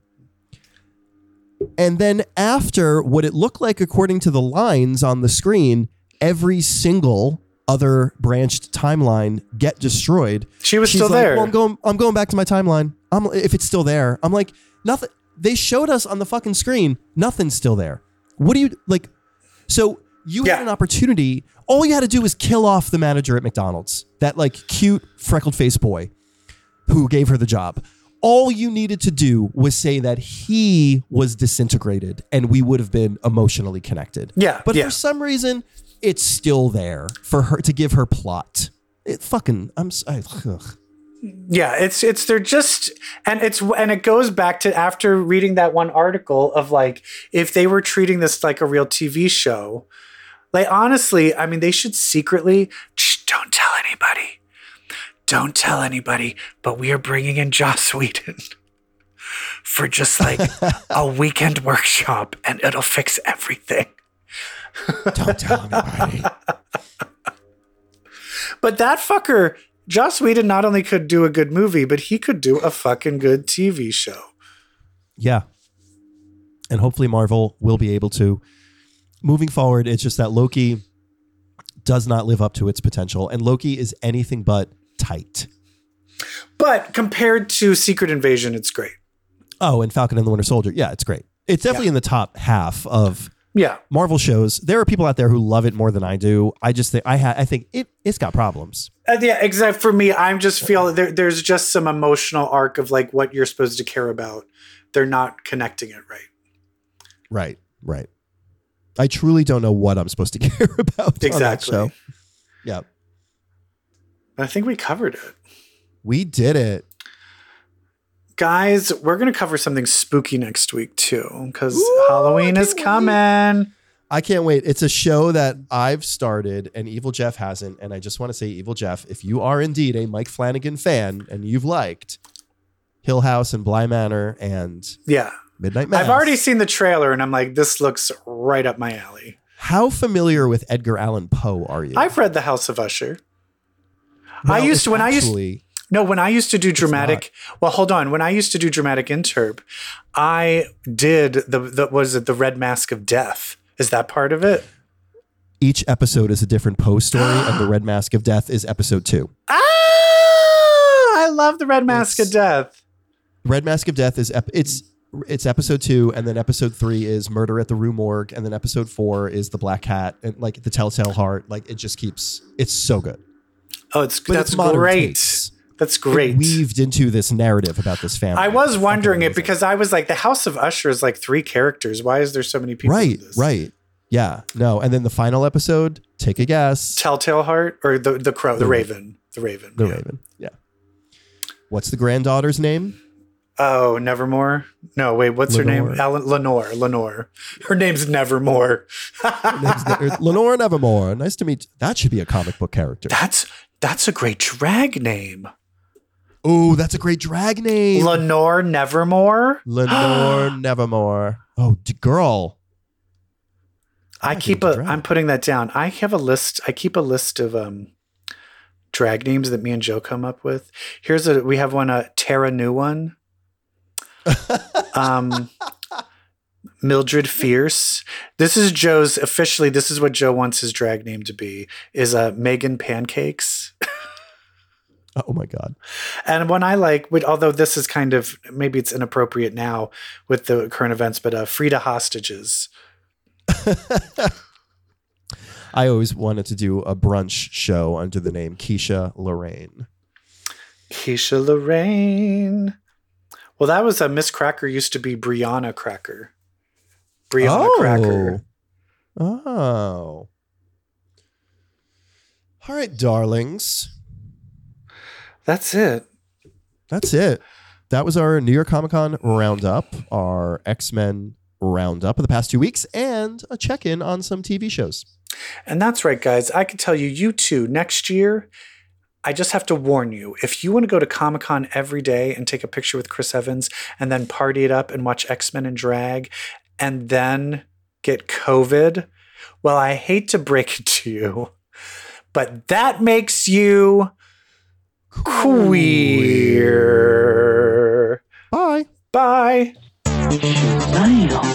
And then after what it looked like according to the lines on the screen, every single other branched timeline get destroyed. she was She's still like, there. Well, I'm going I'm going back to my timeline. I'm if it's still there. I'm like, nothing they showed us on the fucking screen, nothing's still there. What do you like so you Yeah. had an opportunity. All you had to do was kill off the manager at McDonald's, that like cute freckled face boy who gave her the job. All you needed to do was say that he was disintegrated and we would have been emotionally connected. Yeah, But yeah. for some reason, it's still there for her to give her plot. It fucking, I'm, s- I, ugh. Yeah, it's it's they're just and it's and it goes back to after reading that one article of like if they were treating this like a real TV show, like honestly, I mean they should secretly don't tell anybody. Don't tell anybody, but we are bringing in Joss Whedon for just like a weekend workshop and it'll fix everything. don't tell anybody. But that fucker, Joss Whedon not only could do a good movie, but he could do a fucking good TV show. Yeah. And hopefully Marvel will be able to. Moving forward, it's just that Loki does not live up to its potential. And Loki is anything but tight. But compared to Secret Invasion, it's great. Oh, and Falcon and the Winter Soldier. Yeah, it's great. It's definitely in the top half of Yeah. Marvel shows. There are people out there who love it more than I do. I just think I ha- I think it it's got problems. Uh, yeah, except for me, I'm just feel there, there's just some emotional arc of like what you're supposed to care about. They're not connecting it right. Right, right. I truly don't know what I'm supposed to care about. Exactly. On that show. Yeah, I think we covered it. we did it. Guys, we're going to cover something spooky next week too because Halloween is can't wait. coming. I can't wait. It's a show that I've started and Evil Jeff hasn't. And I just want to say, Evil Jeff, if you are indeed a Mike Flanagan fan and you've liked Hill House and Bly Manor and Yeah. Midnight Mass, I've already seen the trailer and I'm like, this looks right up my alley. How familiar with Edgar Allan Poe are you? I've read The House of Usher. I used to when I used actually- No, when I used to do dramatic, well, hold on. When I used to do dramatic interp, I did the, the was it the Red Mask of Death? Is that part of it? Each episode is a different Poe story, and the Red Mask of Death is episode two. Ah, I love the Red Mask It's- of Death. Red Mask of Death is ep- it's it's episode two, and then episode three is Murder at the Rue Morgue, and then episode four is the Black Hat, and like the Telltale Heart. Like it just keeps. It's so good. Oh, it's But that's it's great. takes. That's It great. weaved into this narrative about this family. I was wondering it because I was like, the House of Usher is like three characters. Why is there so many people? in right, this? right, yeah, no, and then the final episode. Take a guess. Telltale Heart or the the crow, the, The Raven, the Raven, The yeah. Raven. Yeah. What's the granddaughter's name? Oh, Nevermore. No, wait, what's her name? Lenore. Ellen, Lenore. Lenore. Her name's Nevermore. Name's Ne- er, Lenore Nevermore. Nice to meet. That should be a comic book character. that's that's a great drag name. Oh, that's a great drag name. Lenore Nevermore. Lenore Nevermore. Oh, d- girl. I might keep be into a. drag. I'm putting that down. I have a list. I keep a list of um drag names that me and Joe come up with. Here's a. We have one. A Tara New one. Um. Mildred Fierce. This is Joe's officially. This is what Joe wants his drag name to be. Is uh, Megan Pancakes. Oh my god. And one I like, although this is kind of maybe it's inappropriate now with the current events, but uh, Frida hostages. I always wanted to do a brunch show under the name Keisha Lorraine. Keisha Lorraine. Well, that was a Miss Cracker used to be Brianna Cracker. Brianna Cracker. Oh. All right, darlings. That's it. That's it. That was our New York Comic Con roundup, our X Men roundup of the past two weeks, and a check in on some TV shows. And that's right, guys. I can tell you, you too, next year, I just have to warn you if you want to go to Comic Con every day and take a picture with Chris Evans and then party it up and watch X Men and drag and then get COVID, well, I hate to break it to you, but that makes you queer. Bye. Bye. Damn.